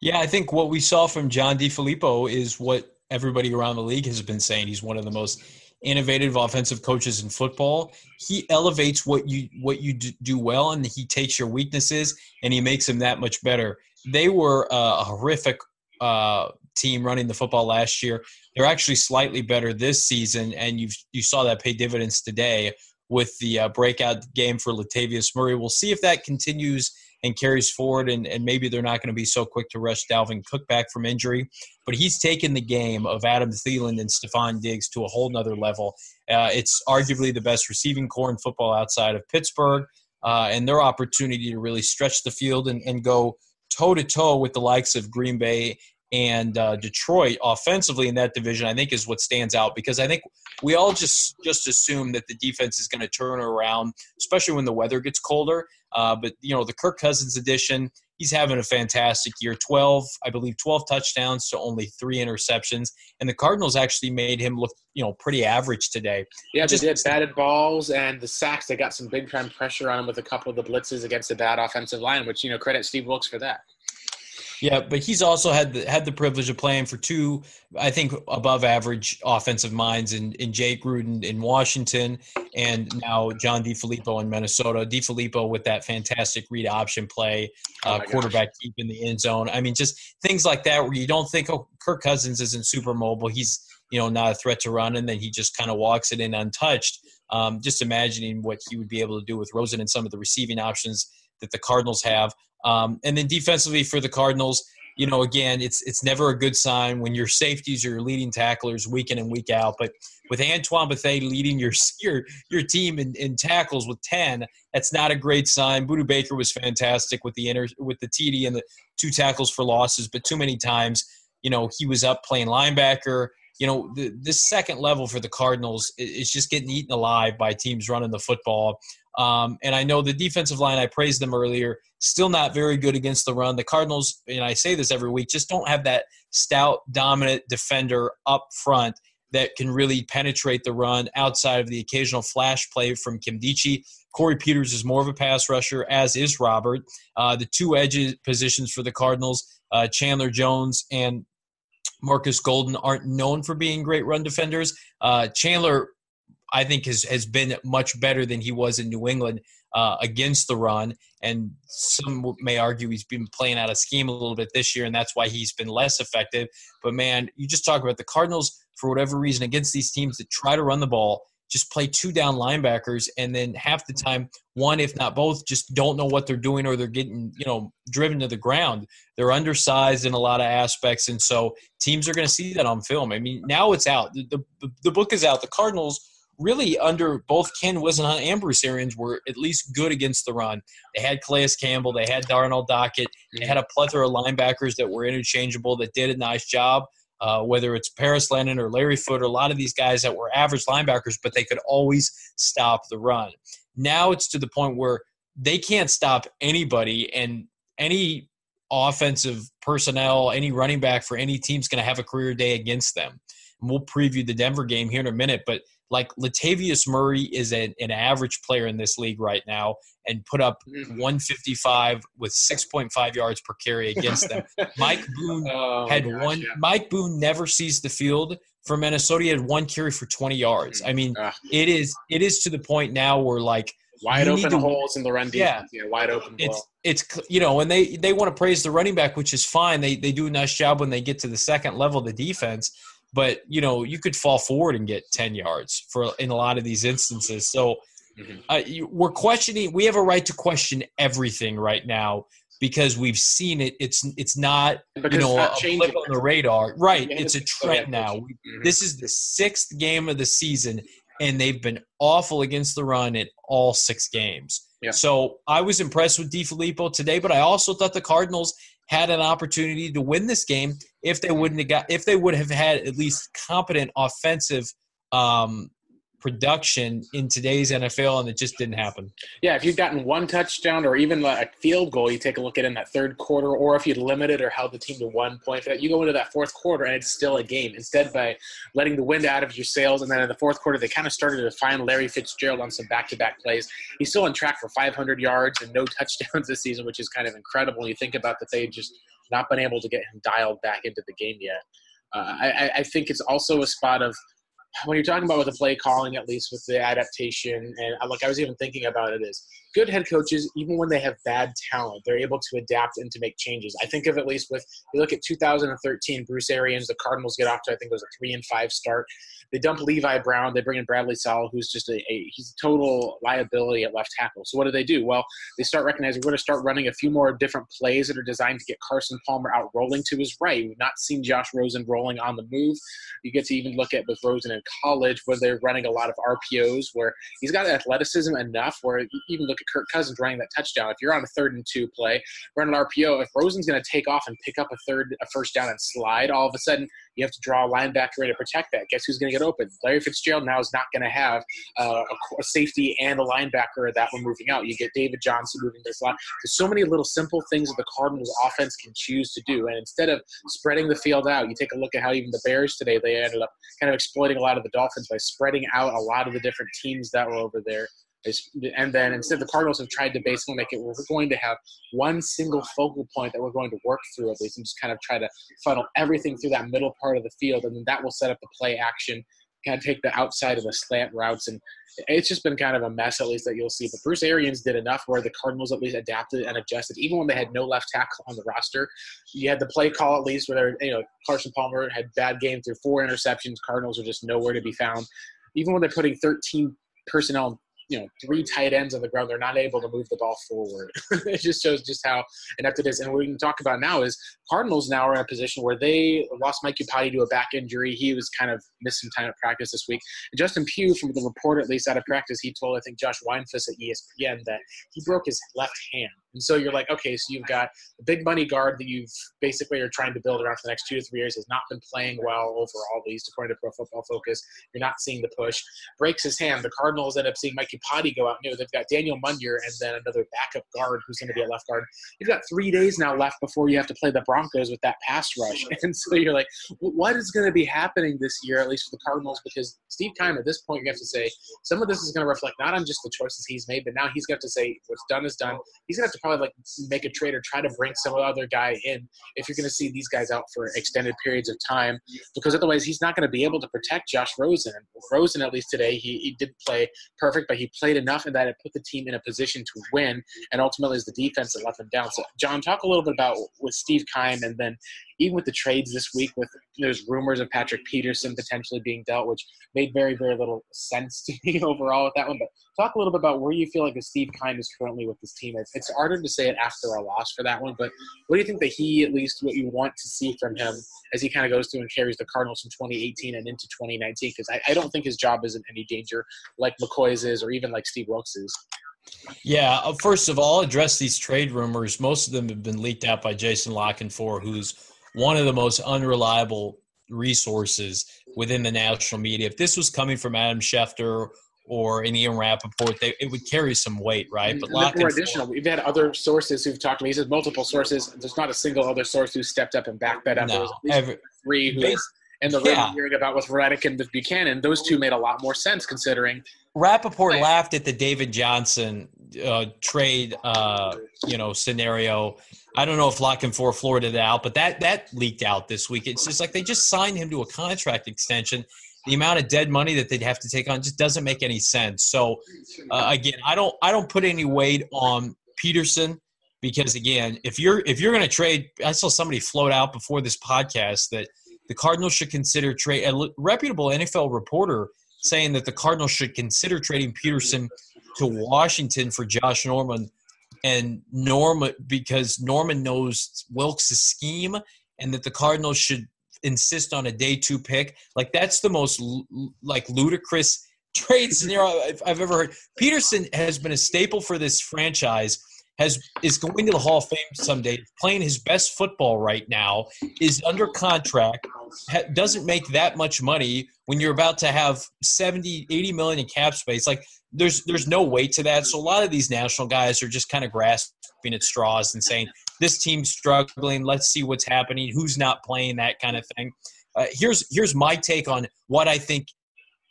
Yeah, I think what we saw from John DeFilippo is what everybody around the league has been saying. He's one of the most innovative offensive coaches in football. He elevates what you what you do well, and he takes your weaknesses and he makes them that much better. They were a horrific uh, team running the football last year. They're actually slightly better this season, and you you saw that pay dividends today with the uh, breakout game for Latavius Murray. We'll see if that continues and carries forward, and, and maybe they're not going to be so quick to rush Dalvin Cook back from injury. But he's taken the game of Adam Thielen and Stefon Diggs to a whole nother level. Uh, it's arguably the best receiving core in football outside of Pittsburgh, uh, and their opportunity to really stretch the field and, and go toe to toe with the likes of Green Bay and uh, Detroit offensively in that division, I think is what stands out because I think we all just just assume that the defense is going to turn around, especially when the weather gets colder. Uh, but you know, the Kirk Cousins edition, he's having a fantastic year. Twelve, I believe, twelve touchdowns to only three interceptions, and the Cardinals actually made him look, you know, pretty average today. Yeah, just, they did batted balls and the sacks. They got some big time pressure on him with a couple of the blitzes against the bad offensive line, which you know, credit Steve Wilks for that. Yeah, but he's also had the had the privilege of playing for two, I think, above average offensive minds in, in Jay Gruden in Washington and now John DeFilippo in Minnesota. DeFilippo with that fantastic read option play, uh, oh quarterback gosh. deep in the end zone. I mean, just things like that where you don't think, oh, Kirk Cousins isn't super mobile. He's you know not a threat to run, and then he just kind of walks it in untouched. Um, just imagining what he would be able to do with Rosen and some of the receiving options that the Cardinals have. Um, and then defensively for the Cardinals, you know, again, it's it's never a good sign when your safeties are your leading tacklers week in and week out. But with Antoine Bethea leading your your your team in, in tackles with ten, that's not a great sign. Budda Baker was fantastic with the inter with the TD and the two tackles for losses, but too many times, you know, he was up playing linebacker. You know, the, this second level for the Cardinals is just getting eaten alive by teams running the football. Um, and I know the defensive line, I praised them earlier, still not very good against the run. The Cardinals, and I say this every week, just don't have that stout, dominant defender up front that can really penetrate the run outside of the occasional flash play from Kim Nkemdiche. Corey Peters is more of a pass rusher, as is Robert. Uh, the two edge positions for the Cardinals, uh, Chandler Jones and Marcus Golden, aren't known for being great run defenders. Uh, Chandler I think has has been much better than he was in New England uh, against the run. And some may argue he's been playing out of scheme a little bit this year, and that's why he's been less effective. But man, you just talk about the Cardinals for whatever reason against these teams that try to run the ball. Just play two down linebackers, and then half the time, one if not both, just don't know what they're doing, or they're getting you know driven to the ground. They're undersized in a lot of aspects, and so teams are going to see that on film. I mean, now it's out. The, the, the book is out. The Cardinals really under both Ken Whisenhunt and Bruce Arians were at least good against the run. They had Calais Campbell, they had Darnell Dockett, they had a plethora of linebackers that were interchangeable that did a nice job. Uh, whether it's Paris Lenon or Larry Foote, or a lot of these guys that were average linebackers, but they could always stop the run. Now it's to the point where they can't stop anybody, and any offensive personnel, any running back for any team's going to have a career day against them. We'll preview the Denver game here in a minute, but like Latavius Murray is a, an average player in this league right now and put up mm-hmm. 155 with 6.5 yards per carry against them. Mike Boone oh, had gosh, one. Yeah. Mike Boone never sees the field for Minnesota. He had one carry for 20 yards. Mm-hmm. I mean, uh, it is it is to the point now where like wide open to, holes in the run defense. Yeah, yeah wide open. It's ball. it's you know, and they they want to praise the running back, which is fine. They they do a nice job when they get to the second level of the defense but you know you could fall forward and get 10 yards for in a lot of these instances. So mm-hmm. uh, you, we're questioning we have a right to question everything right now because we've seen it. It's it's not because you know not a blip on the radar. Right. It's a trend now. Mm-hmm. this is the sixth game of the season and they've been awful against the run in all six games. Yeah. so i was impressed with DeFilippo today but i also thought the cardinals had an opportunity to win this game if they wouldn't have got if they would have had at least competent offensive um, production in today's NFL, and it just didn't happen. Yeah, if you'd gotten one touchdown or even a field goal, you take a look at in that third quarter, or if you'd limited or held the team to one point, you go into that fourth quarter and it's still a game. Instead, by letting the wind out of your sails, and then in the fourth quarter, they kind of started to find Larry Fitzgerald on some back-to-back plays. He's still on track for 500 yards and no touchdowns this season, which is kind of incredible. You think about that they just not been able to get him dialed back into the game yet. Uh, I, I think it's also a spot of – when you're talking about with the play calling, at least with the adaptation, and uh, like I was even thinking about it is good head coaches, even when they have bad talent, they're able to adapt and to make changes. I think of at least with you look at 2013, Bruce Arians, the Cardinals get off to I think it was a three and five start. They dump Levi Brown. They bring in Bradley Sowell, who's just a, a he's a total liability at left tackle. So what do they do? Well, they start recognizing we're going to start running a few more different plays that are designed to get Carson Palmer out rolling to his right. We've not seen Josh Rosen rolling on the move. You get to even look at with Rosen in college where they're running a lot of RPOs where he's got athleticism enough where even look at Kirk Cousins running that touchdown. If you're on a third and two play, run an RPO. If Rosen's going to take off and pick up a third, a first down and slide, all of a sudden you have to draw a linebacker in to protect that. Guess who's going to get open? Larry Fitzgerald now is not going to have uh, a, safety and a linebacker that one moving out. You get David Johnson moving this line. There's so many little simple things that the Cardinals offense can choose to do. And instead of spreading the field out, you take a look at how even the Bears today, they ended up kind of exploiting a lot of the Dolphins by spreading out a lot of the different teams that were over there. And then instead, the Cardinals have tried to basically make it we're going to have one single focal point that we're going to work through at least and just kind of try to funnel everything through that middle part of the field. And then that will set up the play action kind of take the outside of the slant routes, and it's just been kind of a mess at least that you'll see. But Bruce Arians did enough where the Cardinals at least adapted and adjusted, even when they had no left tackle on the roster. You had the play call at least where you know Carson Palmer had bad game through four interceptions. Cardinals are just nowhere to be found. Even when they're putting 13 personnel you know three tight ends on the ground, they're not able to move the ball forward. it just shows just how inept it is. And what we can talk about now is Cardinals now are in a position where they lost Mike Iupati to a back injury. He was kind of missed some time at practice this week. And Justin Pugh, from the report at least out of practice, he told I think Josh Weinfuss at ESPN that he broke his left hand. And so you're like, okay, so you've got the big money guard that you've basically are trying to build around for the next two to three years has not been playing well overall, at least according to Pro Football Focus. You're not seeing the push. Breaks his hand. The Cardinals end up seeing Mike Iupati go out new. They've got Daniel Munyer and then another backup guard who's going to be a left guard. You've got three days now left before you have to play the Broncos with that pass rush. And so you're like, what is going to be happening this year, at least for the Cardinals? Because Steve Keim, at this point, you have to say some of this is going to reflect not on just the choices he's made, but now he's got to say what's done is done. He's going to have to probably like make a trade or try to bring some other guy in if you're going to see these guys out for extended periods of time, because otherwise he's not going to be able to protect Josh Rosen. Rosen, at least today, he, he didn't play perfect, but he played enough and that it put the team in a position to win, and ultimately is the defense that let them down. So, John, talk a little bit about with Steve Keim and then even with the trades this week, with there's rumors of Patrick Peterson potentially being dealt, which made very, very little sense to me overall with that one. But talk a little bit about where you feel like Steve Keim is currently with this team. It's, it's harder to say it after a loss for that one, but what do you think that he, at least what you want to see from him as he kind of goes through and carries the Cardinals from 2018 and into 2019? Because I, I don't think his job is in any danger like McCoy's is or even like Steve Wilks is. Yeah, uh, first of all, address these trade rumors. Most of them have been leaked out by Jason La Canfora, who's one of the most unreliable resources within the national media. If this was coming from Adam Schefter or an Ian Rapoport, they, it would carry some weight, right? But more additional. We've had other sources who've talked to me. He says multiple sources. There's not a single other source who stepped up and backed that up. No, every, three who and the yeah. hearing about with Reddick and with Bucannon. those two made a lot more sense considering. Rapoport laughed at the David Johnson uh, trade, uh, you know, scenario. I don't know if La Canfora Florida it out, but that that leaked out this week. It's just like they just signed him to a contract extension. The amount of dead money that they'd have to take on just doesn't make any sense. So uh, again, I don't I don't put any weight on Peterson because again, if you're if you're going to trade, I saw somebody float out before this podcast that the Cardinals should consider trade a reputable NFL reporter saying that the Cardinals should consider trading Peterson to Washington for Josh Norman and Norman because Norman knows Wilks' scheme and that the Cardinals should insist on a day two pick. Like that's the most like ludicrous trade scenario I've, I've ever heard. Peterson has been a staple for this franchise. Has is going to the Hall of Fame someday. Playing his best football right now. Is under contract. Ha, doesn't make that much money when you're about to have 70, 80 million in cap space. Like there's there's no weight to that. So a lot of these national guys are just kind of grasping at straws and saying this team's struggling. Let's see what's happening. Who's not playing that kind of thing. Uh, here's here's my take on what I think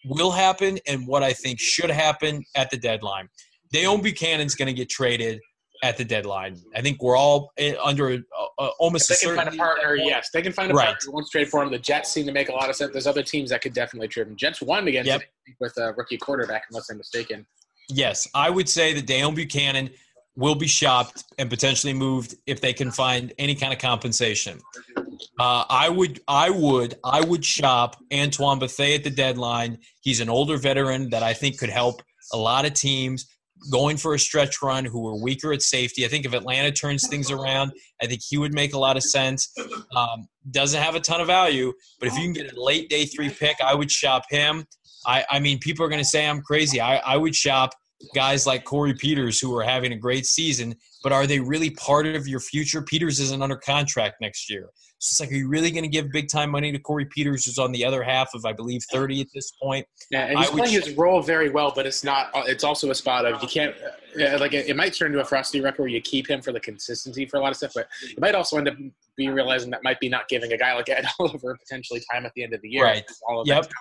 will happen and what I think should happen at the deadline. Deone Bucannon's going to get traded at the deadline. I think we're all eh, under uh, almost. If they can find a partner, yes, they can find a right. partner to trade for him. The Jets seem to make a lot of sense. There's other teams that could definitely trade him. Jets won against yep. with a rookie quarterback, unless I'm mistaken. Yes, I would say that Deone Bucannon will be shopped and potentially moved if they can find any kind of compensation. Uh, I would, I would, I would shop Antoine Bethea at the deadline. He's an older veteran that I think could help a lot of teams going for a stretch run who are weaker at safety. I think if Atlanta turns things around, I think he would make a lot of sense. Um, doesn't have a ton of value, but if you can get a late day three pick, I would shop him. I, I mean, people are going to say I'm crazy. I, I would shop guys like Corey Peters who are having a great season, but are they really part of your future? Peters isn't under contract next year. So it's like, are you really going to give big time money to Corey Peters, who's on the other half of, I believe, 30 at this point? Yeah, and he's I playing his role very well, but it's not, uh, it's also a spot of you can't, uh, uh, like, it, might turn into a frosty record where you keep him for the consistency for a lot of stuff, but it might also end up be realizing that might be not giving a guy like Ed Oliver potentially time at the end of the year. Right. All of yep.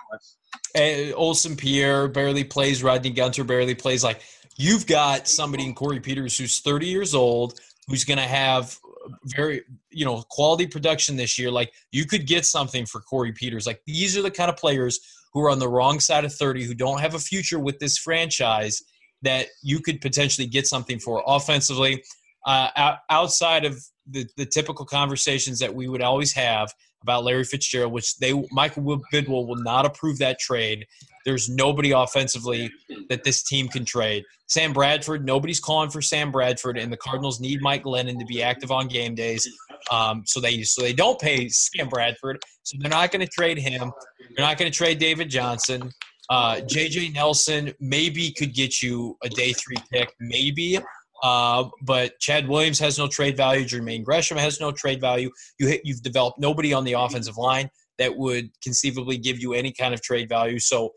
Uh, Olsen Pierre barely plays. Rodney Gunter barely plays. Like you've got somebody in Corey Peters who's 30 years old, who's going to have very, you know, quality production this year. Like you could get something for Corey Peters. Like these are the kind of players who are on the wrong side of 30 who don't have a future with this franchise that you could potentially get something for offensively. Uh, outside of the, the typical conversations that we would always have about Larry Fitzgerald, which they Michael Bidwill will not approve that trade. There's nobody offensively that this team can trade. Sam Bradford, nobody's calling for Sam Bradford, and the Cardinals need Mike Glennon to be active on game days. Um, so they so they don't pay Sam Bradford, so they're not going to trade him. They're not going to trade David Johnson. Uh, JJ Nelson maybe could get you a day three pick, maybe. Uh, but Chad Williams has no trade value. Jermaine Gresham has no trade value. You hit, you've developed nobody on the offensive line that would conceivably give you any kind of trade value. So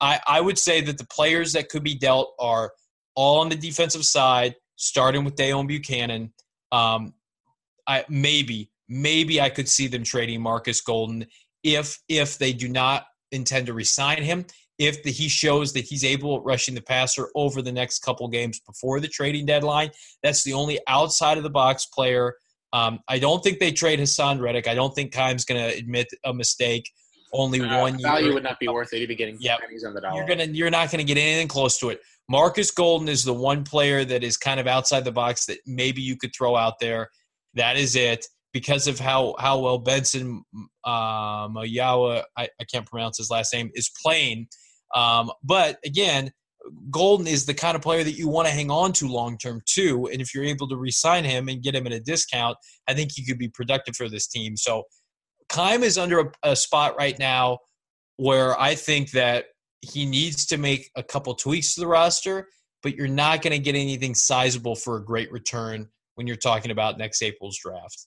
I, I would say that the players that could be dealt are all on the defensive side, starting with Deone Bucannon. Um, I maybe maybe I could see them trading Marcus Golden if if they do not intend to resign him. If the, he shows that he's able at rushing the passer over the next couple games before the trading deadline, that's the only outside of the box player. Um, I don't think they trade Haason Reddick. I don't think Keim's going to admit a mistake only uh, one value year. would not be worth it. You'd be getting yep. on the dollar. You're gonna you're not gonna get anything close to it. Marcus Golden is the one player that is kind of outside the box that maybe you could throw out there. That is it because of how how well Benson uh, Mayowa I, I can't pronounce his last name is playing. Um, but again, Golden is the kind of player that you want to hang on to long term too. And if you're able to re-sign him and get him at a discount, I think he could be productive for this team. So Keim is under a, a spot right now where I think that he needs to make a couple tweaks to the roster, but you're not going to get anything sizable for a great return when you're talking about next April's draft.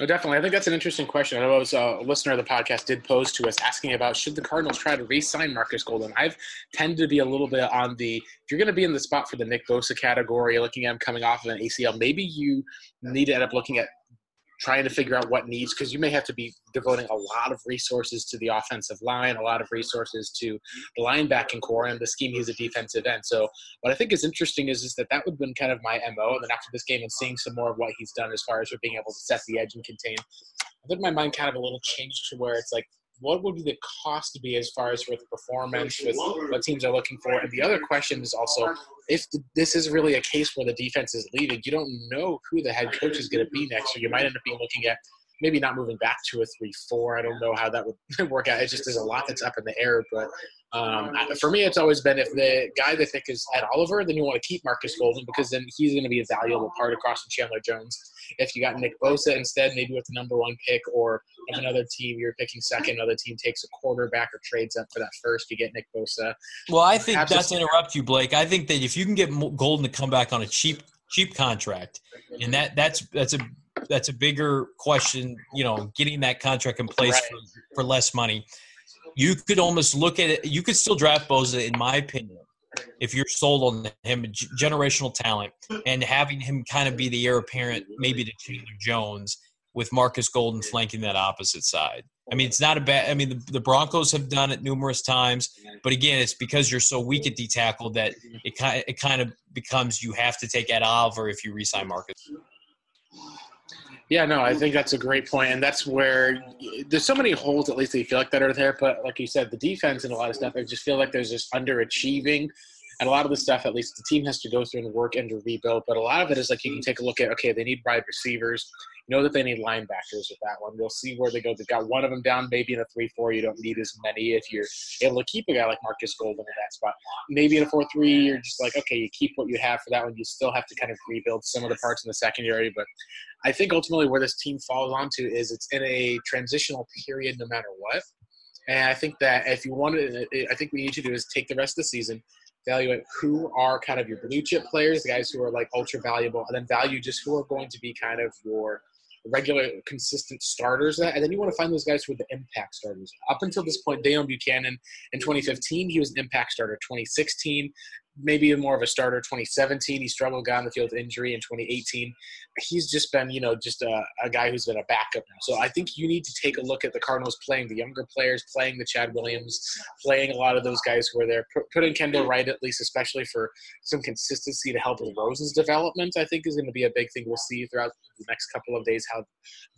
Oh, definitely. I think that's an interesting question. I know a listener of the podcast did pose to us asking about should the Cardinals try to re-sign Marcus Golden. I've tended to be a little bit on the if you're going to be in the spot for the Nick Bosa category, looking at him coming off of an ACL, maybe you need to end up looking at trying to figure out what needs because you may have to be devoting a lot of resources to the offensive line, a lot of resources to the linebacking core, and the scheme he's a defensive end. So what I think is interesting is, is that that would have been kind of my mo. And then after this game and seeing some more of what he's done as far as being able to set the edge and contain, I think my mind kind of a little changed to where it's like what would be the cost be as far as with performance, with what teams are looking for? And the other question is also if this is really a case where the defense is leaving, you don't know who the head coach is going to be next year. You might end up being looking at maybe not moving back to a three-four. I don't know how that would work out. It just there's a lot that's up in the air. But um, for me, it's always been if the guy they think is Ed Oliver, then you want to keep Marcus Golden because then he's going to be a valuable part across from Chandler Jones. If you got Nick Bosa instead, maybe with the number one pick, or if another team you're picking second, another team takes a quarterback or trades up for that first, you get Nick Bosa. Well, I think that's interrupt you, Blake. I think that if you can get Golden to come back on a cheap cheap contract, and that that's that's a that's a bigger question. You know, getting that contract in place right. for, for less money. You could almost look at it. You could still draft Bosa, in my opinion, if you're sold on him, generational talent, and having him kind of be the heir apparent, maybe to Chandler Jones, with Marcus Golden flanking that opposite side. I mean, it's not a bad. I mean, the, the, Broncos have done it numerous times, but again, it's because you're so weak at D tackle that it kind it kind of becomes you have to take Ed Oliver if you resign Marcus. Yeah, no, I think that's a great point, and that's where there's so many holes, at least that you feel like that are there. But like you said, the defense and a lot of stuff, I just feel like there's just underachieving, and a lot of the stuff, at least the team has to go through and work and rebuild. But a lot of it is like you can take a look at, okay, they need wide receivers, know that they need linebackers with that one. We'll see where they go. They've got one of them down, maybe in a 3 4. You don't need as many if you're able to keep a guy like Marcus Golden in that spot. Maybe in a 4 3, you're just like, okay, you keep what you have for that one. You still have to kind of rebuild some of the parts in the secondary. But I think ultimately where this team falls onto is it's in a transitional period no matter what. And I think that if you want to, I think you need to do is take the rest of the season, evaluate who are kind of your blue chip players, the guys who are like ultra valuable, and then value just who are going to be kind of your regular, consistent starters. And then you want to find those guys who are the impact starters. Up until this point, Deone Bucannon in 2015, he was an impact starter. 2016, maybe more of a starter. 2017, he struggled, got on the field with injury. In 2018, he's just been, you know, just a, a, guy who's been a backup now. So I think you need to take a look at the Cardinals playing the younger players, playing the Chad Williams, playing a lot of those guys who are there. Putting Kendall Wright, at least, especially for some consistency to help with Rosen's development, I think is going to be a big thing we'll see throughout the next couple of days how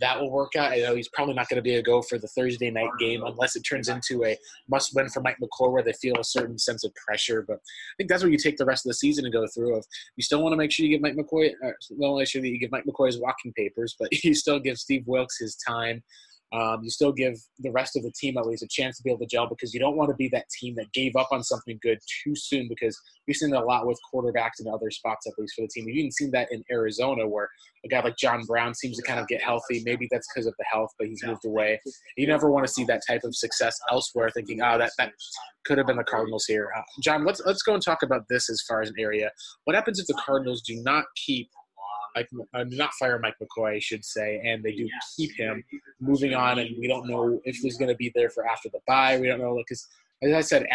that will work out. I know he's probably not going to be a go for the Thursday night game unless it turns into a must win for Mike McCoy where they feel a certain sense of pressure. But I think that's what you take the rest of the season and go through. Of you still want to make sure you give Mike McCoy, well, make sure that you give Mike McCoy his walking papers, but you still give Steve Wilks his time. Um, you still give the rest of the team at least a chance to be able to gel because you don't want to be that team that gave up on something good too soon because we've seen that a lot with quarterbacks and other spots, at least for the team. We've even seen that in Arizona where a guy like John Brown seems to kind of get healthy. Maybe that's because of the health, but he's moved away. You never want to see that type of success elsewhere, thinking, oh, that, that could have been the Cardinals here. Uh, John, let's, let's go and talk about this as far as an area. What happens if the Cardinals do not keep Mike, uh, not fire Mike McCoy, I should say, and they do keep him moving on, and we don't know if he's going to be there for after the bye. We don't know because, as I said,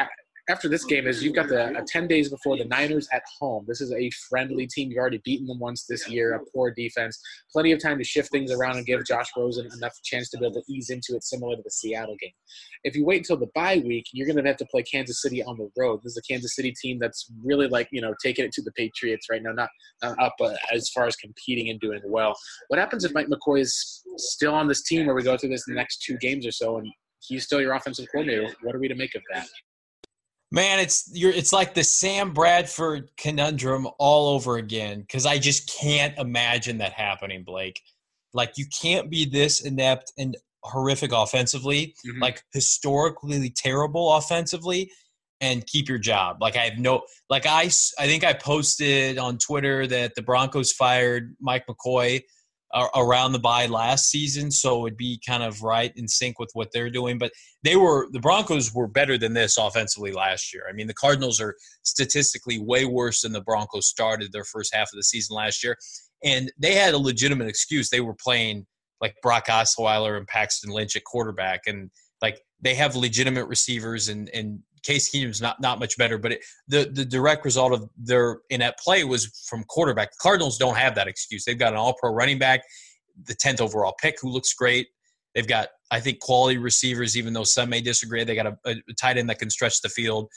after this game is you've got the uh, 10 days before the Niners at home. This is a friendly team. You've already beaten them once this year, a poor defense. Plenty of time to shift things around and give Josh Rosen enough chance to be able to ease into it, similar to the Seattle game. If you wait until the bye week, you're going to have to play Kansas City on the road. This is a Kansas City team that's really like, you know, taking it to the Patriots right now, not, up uh, as far as competing and doing well. What happens if Mike McCoy is still on this team where we go through this next two games or so and he's still your offensive coordinator? What are we to make of that? Man, it's you're it's like the Sam Bradford conundrum all over again because I just can't imagine that happening, Blake. Like you can't be this inept and horrific offensively, mm-hmm. like historically terrible offensively, and keep your job. Like I have no like I I think I posted on Twitter that the Broncos fired Mike McCoy around the bye last season, so it would be kind of right in sync with what they're doing. But they were the Broncos were better than this offensively last year. I mean, the Cardinals are statistically way worse than the Broncos started their first half of the season last year, and they had a legitimate excuse. They were playing like Brock Osweiler and Paxton Lynch at quarterback, and like they have legitimate receivers and and Case Keenum's not not much better, but it, the the direct result of their inept play was from quarterback. The Cardinals don't have that excuse. They've got an All Pro running back, the tenth overall pick, who looks great. They've got I think quality receivers, even though some may disagree. They got a, a tight end that can stretch the field.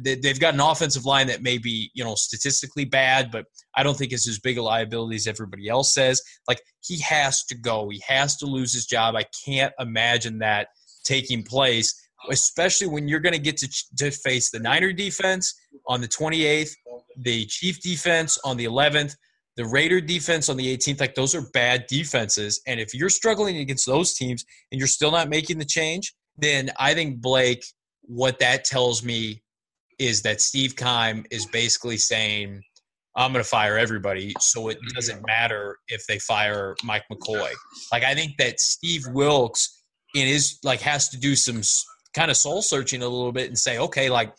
They, they've got an offensive line that may be you know statistically bad, but I don't think it's as big a liability as everybody else says. Like he has to go. He has to lose his job. I can't imagine that taking place especially when you're going to get to face the Niner defense on the 28th, the Chief defense on the 11th, the Raider defense on the 18th. Like those are bad defenses, and if you're struggling against those teams and you're still not making the change, then I think Blake, what that tells me is that Steve Keim is basically saying. I'm going to fire everybody, so it doesn't matter if they fire Mike McCoy. Like I think that Steve Wilks in his like has to do some kind of soul searching a little bit and say, okay, like,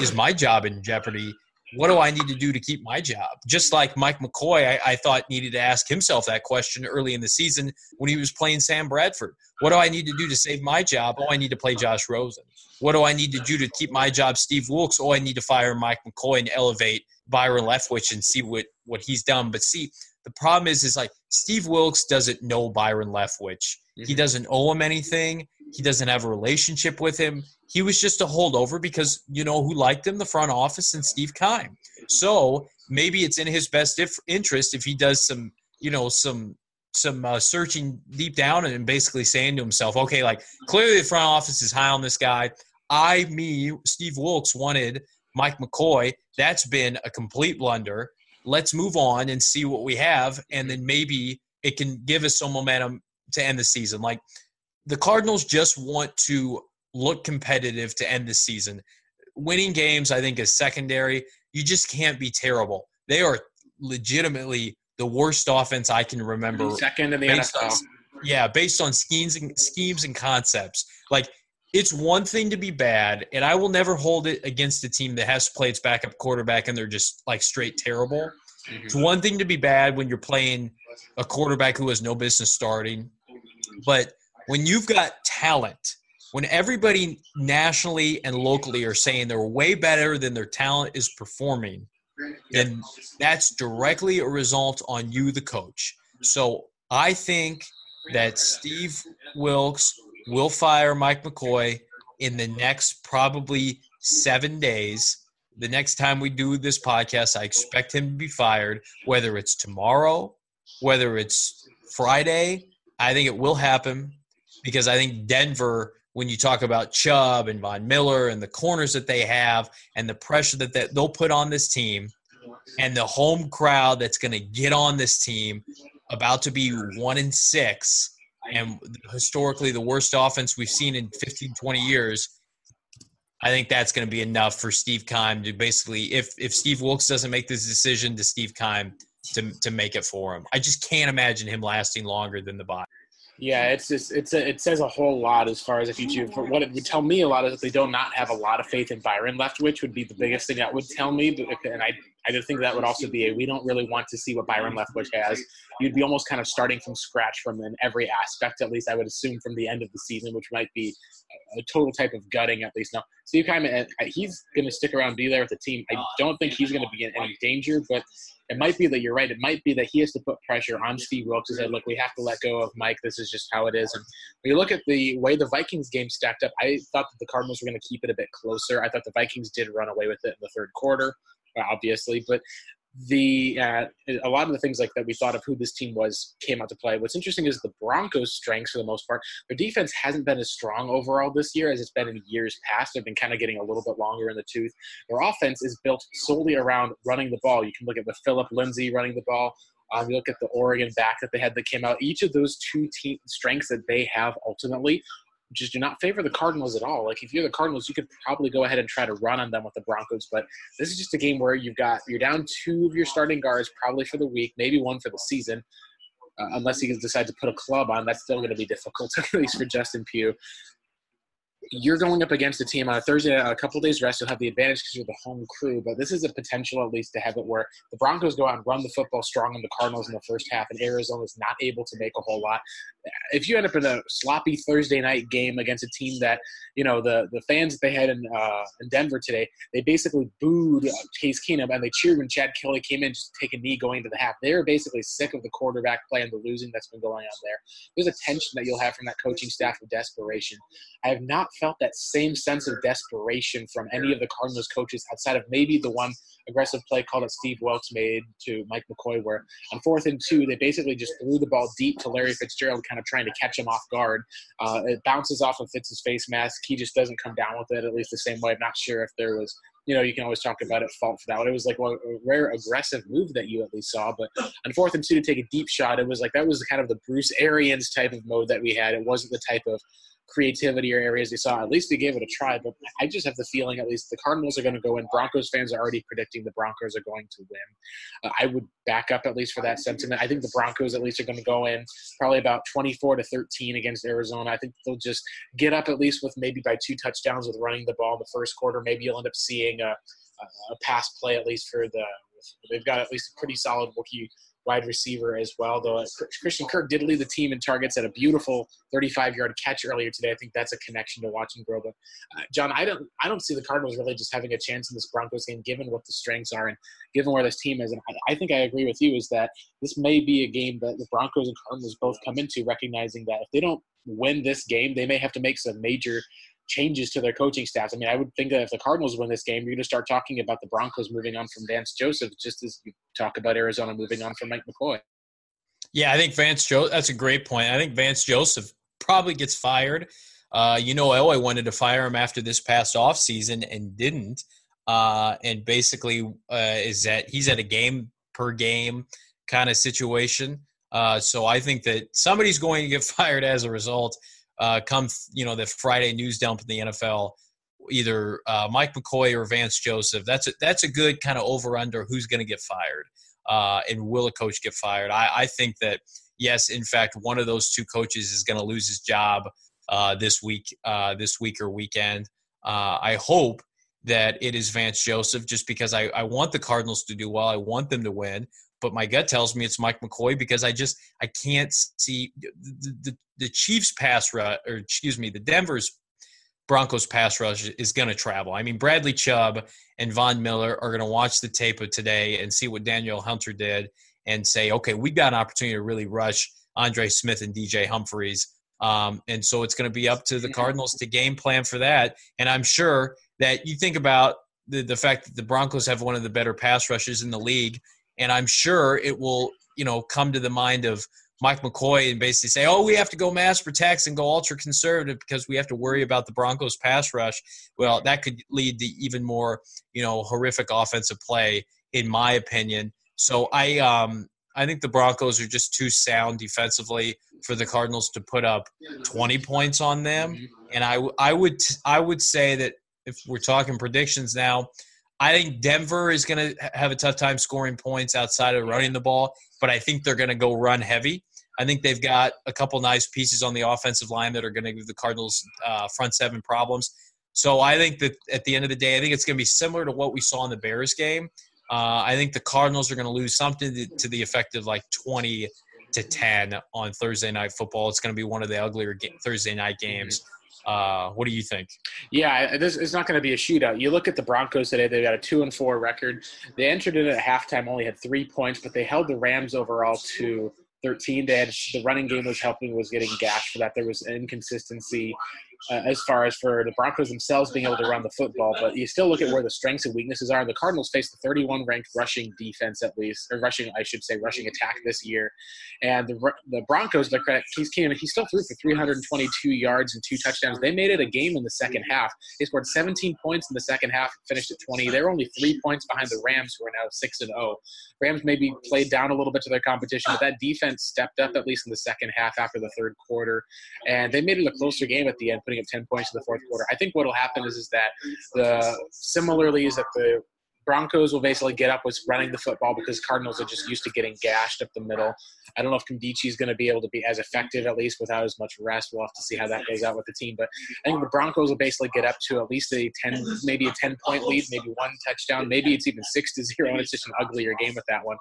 is my job in jeopardy? What do I need to do to keep my job? Just like Mike McCoy, I, I, thought needed to ask himself that question early in the season when he was playing Sam Bradford. What do I need to do to save my job? Oh, I need to play Josh Rosen. What do I need to do to keep my job, Steve Wilks? Oh, I need to fire Mike McCoy and elevate Byron Leftwich and see what what he's done. But see, the problem is, is like Steve Wilks doesn't know Byron Leftwich. He mm-hmm. doesn't owe him anything. He doesn't have a relationship with him. He was just a holdover because you know who liked him, the front office and Steve Keim. So maybe it's in his best if, interest if he does some, you know, some some uh, searching deep down and basically saying to himself, okay, like clearly the front office is high on this guy. I, me, Steve Wilks wanted Mike McCoy. That's been a complete blunder. Let's move on and see what we have, and then maybe it can give us some momentum to end the season. Like the Cardinals just want to look competitive to end the season. Winning games, I think, is secondary. You just can't be terrible. They are legitimately the worst offense I can remember. Second in the NFL. On, yeah, based on schemes and schemes and concepts. Like it's one thing to be bad, and I will never hold it against a team that has to play its backup quarterback and they're just like straight terrible. It's one thing to be bad when you're playing a quarterback who has no business starting, but when you've got talent, when everybody nationally and locally are saying they're way better than their talent is performing, then that's directly a result on you, the coach. So I think that Steve Wilks will fire Mike McCoy in the next probably seven days. The next time we do this podcast, I expect him to be fired, whether it's tomorrow, whether it's Friday. I think it will happen because I think Denver, when you talk about Chubb and Von Miller and the corners that they have and the pressure that they, they'll put on this team and the home crowd that's going to get on this team about to be one in six and historically the worst offense we've seen in 15, 20 years. I think that's going to be enough for Steve Keim to basically, if if Steve Wilks doesn't make this decision, to Steve Keim to to make it for him. I just can't imagine him lasting longer than the bye. Yeah, it's just it's a, it says a whole lot as far as if you do. What it would tell me a lot is that they do not have a lot of faith in Byron Leftwich would be the biggest thing that would tell me. And I I just think that would also be a we don't really want to see what Byron Leftwich has. You'd be almost kind of starting from scratch from in every aspect, at least I would assume from the end of the season, which might be a total type of gutting at least. Now, Steve Keim, uh, he's going to stick around, be there with the team. I don't think he's going to be in any danger, but it might be that you're right. It might be that he has to put pressure on Steve Wilks and say, look, we have to let go of Mike. This is just how it is. And when you look at the way the Vikings game stacked up, I thought that the Cardinals were going to keep it a bit closer. I thought the Vikings did run away with it in the third quarter, obviously. But the uh, a lot of the things like that we thought of who this team was came out to play. What's interesting is the Broncos' strengths for the most part. Their defense hasn't been as strong overall this year as it's been in years past. They've been kind of getting a little bit longer in the tooth. Their offense is built solely around running the ball. You can look at the Philip Lindsay running the ball. Um, you look at the Oregon back that they had that came out. Each of those two team strengths that they have ultimately just do not favor the Cardinals at all. Like if you're the Cardinals, you could probably go ahead and try to run on them with the Broncos. But this is just a game where you've got you're down two of your starting guards probably for the week, maybe one for the season. Uh, unless he decides to put a club on, that's still going to be difficult, at least for Justin Pugh you're going up against a team on a Thursday, a couple days rest. You'll have the advantage because you're the home crew. But this is a potential, at least, to have it where the Broncos go out and run the football strong on the Cardinals in the first half, and Arizona is not able to make a whole lot. If you end up in a sloppy Thursday night game against a team that, you know, the the fans that they had in uh, in Denver today, they basically booed Case Keenum and they cheered when Chad Kelly came in just to take a knee going into the half. They're basically sick of the quarterback play and the losing that's been going on there. There's a tension that you'll have from that coaching staff of desperation. I have not felt that same sense of desperation from any of the Cardinals coaches outside of maybe the one aggressive play call that Steve Wilks made to Mike McCoy, where on fourth and two, they basically just threw the ball deep to Larry Fitzgerald, kind of trying to catch him off guard. Uh, it bounces off of Fitz's face mask. He just doesn't come down with it, at least the same way. I'm not sure if there was you know, you can always talk about it fault for that one. It was like well, a rare aggressive move that you at least saw. But on fourth and two to take a deep shot, it was like that was kind of the Bruce Arians type of mode that we had. It wasn't the type of creativity or areas they saw. At least they gave it a try. But I just have the feeling at least the Cardinals are going to go in. Broncos fans are already predicting the Broncos are going to win. Uh, I would back up at least for that sentiment. I think the Broncos at least are going to go in probably about 24 to 13 against Arizona. I think they'll just get up at least with maybe by two touchdowns with running the ball in the first quarter. Maybe you'll end up seeing a, a pass play at least for the. They've got at least a pretty solid rookie wide receiver as well. Though Christian Kirk did lead the team in targets at a beautiful 35-yard catch earlier today. I think that's a connection to watching grow. But uh, John, I don't, I don't see the Cardinals really just having a chance in this Broncos game, given what the strengths are and given where this team is. And I, I think I agree with you is that this may be a game that the Broncos and Cardinals both come into, recognizing that if they don't win this game, they may have to make some major changes to their coaching staffs. I mean, I would think that if the Cardinals win this game, you're going to start talking about the Broncos moving on from Vance Joseph, just as you talk about Arizona moving on from Mike McCoy. Yeah, I think Vance Joseph. That's a great point. I think Vance Joseph probably gets fired. Uh, you know, Elway wanted to fire him after this past off season and didn't. Uh, and basically, uh, is that he's at a game per game kind of situation. Uh, so I think that somebody's going to get fired as a result uh, come you know the Friday news dump in the NFL, either uh, Mike McCoy or Vance Joseph. That's a, that's a good kind of over under who's going to get fired uh, and will a coach get fired. I, I think that yes, in fact, one of those two coaches is going to lose his job uh, this week, uh, this week or weekend. Uh, I hope that it is Vance Joseph, just because I, I want the Cardinals to do well. I want them to win, but my gut tells me it's Mike McCoy because I just I can't see the the, the Chiefs pass rush or excuse me the Denver's Broncos pass rush is going to travel. I mean Bradley Chubb and Von Miller are going to watch the tape of today and see what Danielle Hunter did and say, okay, we got an opportunity to really rush Andre Smith and DJ Humphries um, and so it's going to be up to the Cardinals to game plan for that. And I'm sure that you think about the, the fact that the Broncos have one of the better pass rushes in the league. And I'm sure it will, you know, come to the mind of Mike McCoy and basically say, oh, we have to go mass protects and go ultra conservative because we have to worry about the Broncos pass rush. Well, that could lead to even more, you know, horrific offensive play, in my opinion. So I, um, I think the Broncos are just too sound defensively for the Cardinals to put up 20 points on them. And I, I would I would say that if we're talking predictions now, I think Denver is going to have a tough time scoring points outside of running the ball, but I think they're going to go run heavy. I think they've got a couple nice pieces on the offensive line that are going to give the Cardinals uh, front seven problems. So I think that at the end of the day, I think it's going to be similar to what we saw in the Bears game. Uh, I think the Cardinals are going to lose something to, to, the effect of like 20 to 10 on Thursday night football. It's going to be one of the uglier ga- Thursday night games. Uh, what do you think? Yeah, this is not going to be a shootout. You look at the Broncos today; they've got a two and four record. They entered it at halftime, only had three points, but they held the Rams overall to 13. They had the running game was helping, was getting gashed for that. There was inconsistency uh, as far as for the Broncos themselves being able to run the football. But you still look at where the strengths and weaknesses are. The Cardinals face the 31 ranked rushing defense, at least, or rushing, I should say, rushing attack this year. And the, the Broncos, the credit, came, he still threw for 322 yards and two touchdowns. They made it a game in the second half. They scored 17 points in the second half, finished at 20. They're only three points behind the Rams, who are now six and 0. Rams maybe played down a little bit to their competition, but that defense stepped up at least in the second half after the third quarter, and they made it a closer game at the end, putting up 10 points in the fourth quarter. I think what will happen is is that the similarly is that the Broncos will basically get up with running the football because Cardinals are just used to getting gashed up the middle. I don't know if Nkemdiche is going to be able to be as effective, at least without as much rest. We'll have to see how that goes out with the team. But I think the Broncos will basically get up to at least a 10, maybe a 10 point lead, maybe one touchdown. Maybe it's even six to zero, and it's just an uglier game with that one.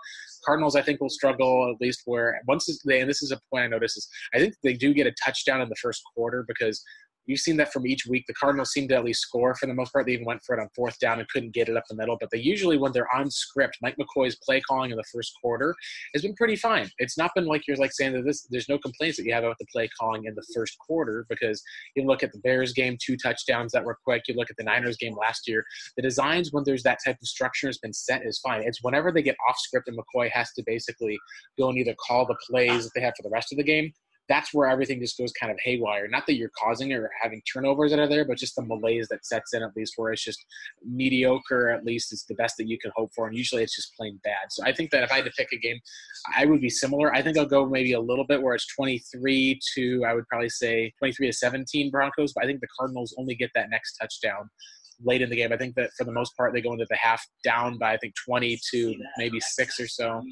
Cardinals, I think, will struggle at least where once they, and this is a point I notice is I think they do get a touchdown in the first quarter because You've seen that from each week. The Cardinals seem to at least score for the most part. They even went for it on fourth down and couldn't get it up the middle. But they usually, when they're on script, Mike McCoy's play calling in the first quarter has been pretty fine. It's not been like you're like saying that this. There's no complaints that you have about the play calling in the first quarter because you look at the Bears game, two touchdowns that were quick. You look at the Niners game last year. The designs when there's that type of structure has been set is fine. It's whenever they get off script and McCoy has to basically go and either call the plays that they have for the rest of the game that's where everything just goes kind of haywire. Not that you're causing or having turnovers that are there, but just the malaise that sets in at least where it's just mediocre, at least is the best that you can hope for. And usually it's just plain bad. So I think that if I had to pick a game, I would be similar. I think I'll go maybe a little bit where it's 23 to, I would probably say 23 to 17 Broncos, but I think the Cardinals only get that next touchdown late in the game. I think that for the most part, they go into the half down by, I think, 20 to maybe six or so.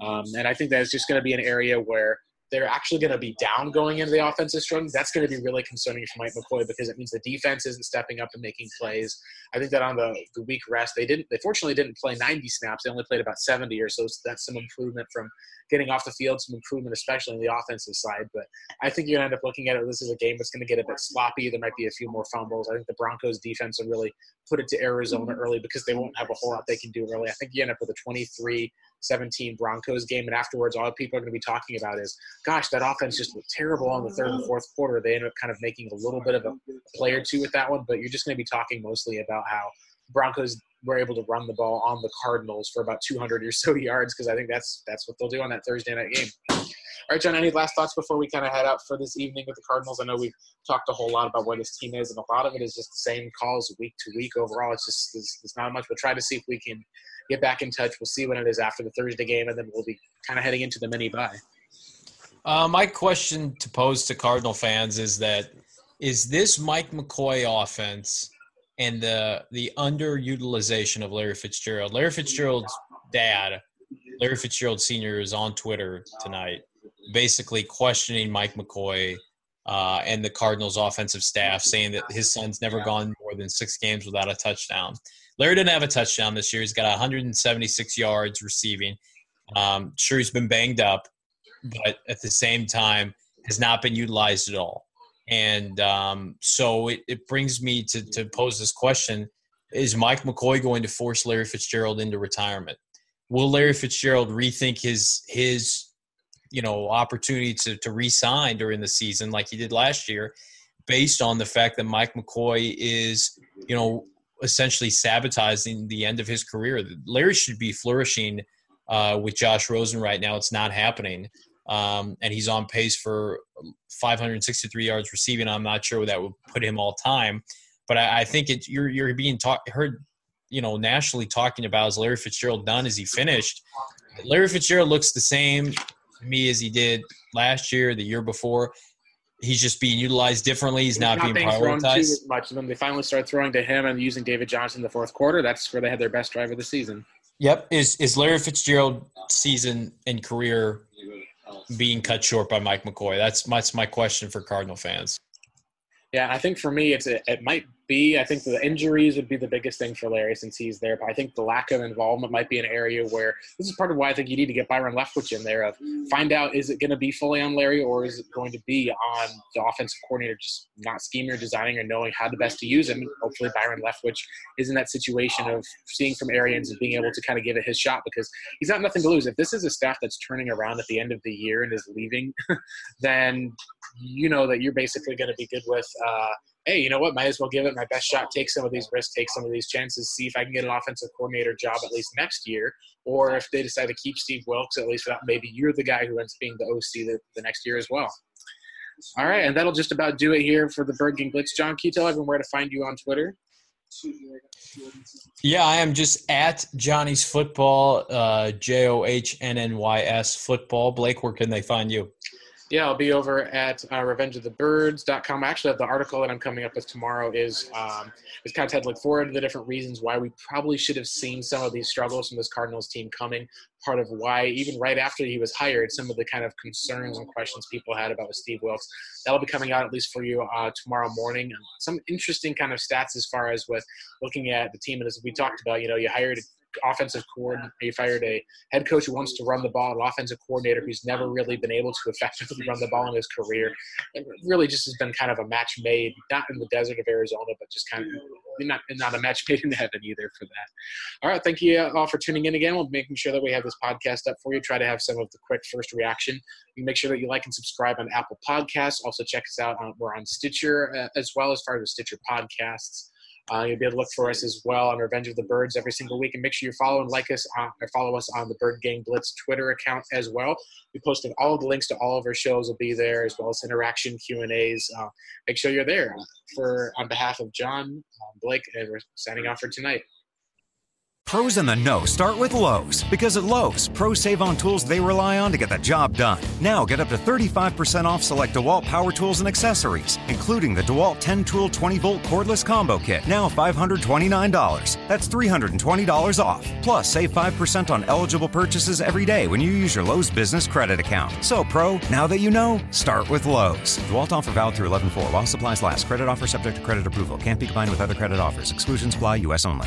Um, and I think that's just going to be an area where they're actually going to be down going into the offensive strong, that's going to be really concerning for Mike McCoy because it means the defense isn't stepping up and making plays. I think that on the, the week rest, they didn't. They fortunately didn't play 90 snaps. They only played about 70 or so. so that's some improvement from getting off the field, some improvement, especially on the offensive side. But I think you're going to end up looking at it. This is a game that's going to get a bit sloppy. There might be a few more fumbles. I think the Broncos defense will really put it to Arizona early because they won't have a whole lot they can do early. I think you end up with a 23 17 Broncos game, and afterwards, all people are going to be talking about is, gosh, that offense just looked terrible on the third and fourth quarter. They ended up kind of making a little bit of a play or two with that one, but you're just going to be talking mostly about how Broncos were able to run the ball on the Cardinals for about 200 or so yards because I think that's that's what they'll do on that Thursday night game. All right, John, any last thoughts before we kind of head out for this evening with the Cardinals? I know we've talked a whole lot about where this team is, and a lot of it is just the same calls week to week overall. It's just, there's, not much. We'll try to see if we can get back in touch. We'll see when it is after the Thursday game, and then we'll be kind of heading into the mini bye. Uh, my question to pose to Cardinal fans is that is this Mike McCoy offense and the the underutilization of Larry Fitzgerald? Larry Fitzgerald's dad, Larry Fitzgerald Sr., is on Twitter tonight, basically questioning Mike McCoy uh, and the Cardinals' offensive staff, saying that his son's never gone more than six games without a touchdown. Larry didn't have a touchdown this year. He's got 176 yards receiving. Um, sure, he's been banged up, but at the same time, has not been utilized at all. And um, so it, it brings me to, to pose this question Is Mike McCoy going to force Larry Fitzgerald into retirement? Will Larry Fitzgerald rethink his his you know opportunity to to re-sign during the season like he did last year, based on the fact that Mike McCoy is you know essentially sabotaging the end of his career? Larry should be flourishing uh, with Josh Rosen right now. It's not happening. Um, and he's on pace for 563 yards receiving. I'm not sure that would put him all time, but I, I think it, you're you're being talk, heard, you know, nationally talking about is Larry Fitzgerald done? Is he finished? Larry Fitzgerald looks the same to me as he did last year, the year before. He's just being utilized differently. He's, not, not, being prioritized. much. And then they finally start throwing to him and using David Johnson in the fourth quarter. That's where they had their best drive of the season. Yep. Is is Larry Fitzgerald season and career being cut short by Mike McCoy? That's my, that's my question for Cardinal fans. Yeah, I think for me, it's a, it might be. I think the injuries would be the biggest thing for Larry since he's there. But I think the lack of involvement might be an area where this is part of why I think you need to get Byron Leftwich in there. Of find out is it going to be fully on Larry or is it going to be on the offensive coordinator just not scheming or designing or knowing how the best to use him. Hopefully Byron Leftwich is in that situation of seeing from Arians and being able to kind of give it his shot because he's not nothing to lose. If this is a staff that's turning around at the end of the year and is leaving, then you know that you're basically going to be good with. Uh, hey, you know what? Might as well give it my best shot, take some of these risks, take some of these chances, see if I can get an offensive coordinator job at least next year. Or if they decide to keep Steve Wilks, at least that, maybe you're the guy who ends up being the OC the, the next year as well. All right, and that'll just about do it here for the Birdgang Blitz. John, can you tell everyone where to find you on Twitter? Yeah, I am just at Johnny's Football, uh, J O H N N Y S Football. Blake, where can they find you? Yeah, I'll be over at uh, revengeofthebirds.com. Actually, the article that I'm coming up with tomorrow is um, is kind of had to look forward to the different reasons why we probably should have seen some of these struggles from this Cardinals team coming. Part of why, even right after he was hired, some of the kind of concerns and questions people had about Steve Wilks. That'll be coming out at least for you uh, tomorrow morning. Some interesting kind of stats as far as with looking at the team. And as we talked about, you know, you hired offensive coordinator. He fired a head coach who wants to run the ball, an offensive coordinator who's never really been able to effectively run the ball in his career. Really just has been kind of a match made, not in the desert of Arizona, but just kind of not not a match made in heaven either for that. All right, thank you all for tuning in again. We'll be making sure that we have this podcast up for you. Try to have some of the quick first reaction. You make sure that you like and subscribe on Apple Podcasts. Also check us out. On, we're on Stitcher uh, as well as far as the Stitcher podcasts. Uh, you'll be able to look for us as well on Revenge of the Birds every single week, and make sure you follow and like us on, or follow us on the Birdgang Blitz Twitter account as well. We posted all the links to all of our shows will be there, as well as interaction Q and A's. Uh, make sure you're there. For on behalf of John, um, Blake, and we're signing off for tonight. Pros in the know start with Lowe's because at Lowe's, pros save on tools they rely on to get the job done. Now get up to 35% off select DeWalt power tools and accessories, including the DeWalt 10 tool 20 volt cordless combo kit, now $529. That's $320 off. Plus, save 5% on eligible purchases every day when you use your Lowe's business credit account. So, pro, now that you know, start with Lowe's. DeWalt offer valid through 11 4 while supplies last. Credit offer subject to credit approval. Can't be combined with other credit offers. Exclusions apply, U.S. only.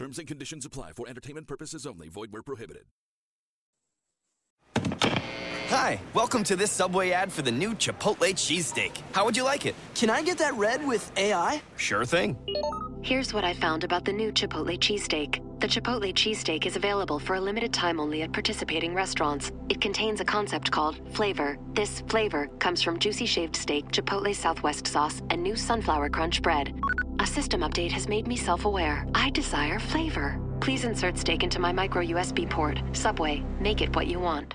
Terms and conditions apply for entertainment purposes only. Void where prohibited. Hi, welcome to this Subway ad for the new Chipotle cheesesteak. How would you like it? Can I get that red with AI? Sure thing. Here's what I found about the new Chipotle cheesesteak. The Chipotle cheesesteak is available for a limited time only at participating restaurants. It contains a concept called flavor. This flavor comes from juicy shaved steak, Chipotle Southwest sauce, and new sunflower crunch bread. A system update has made me self aware. I desire flavor. Please insert steak into my micro USB port. Subway, make it what you want.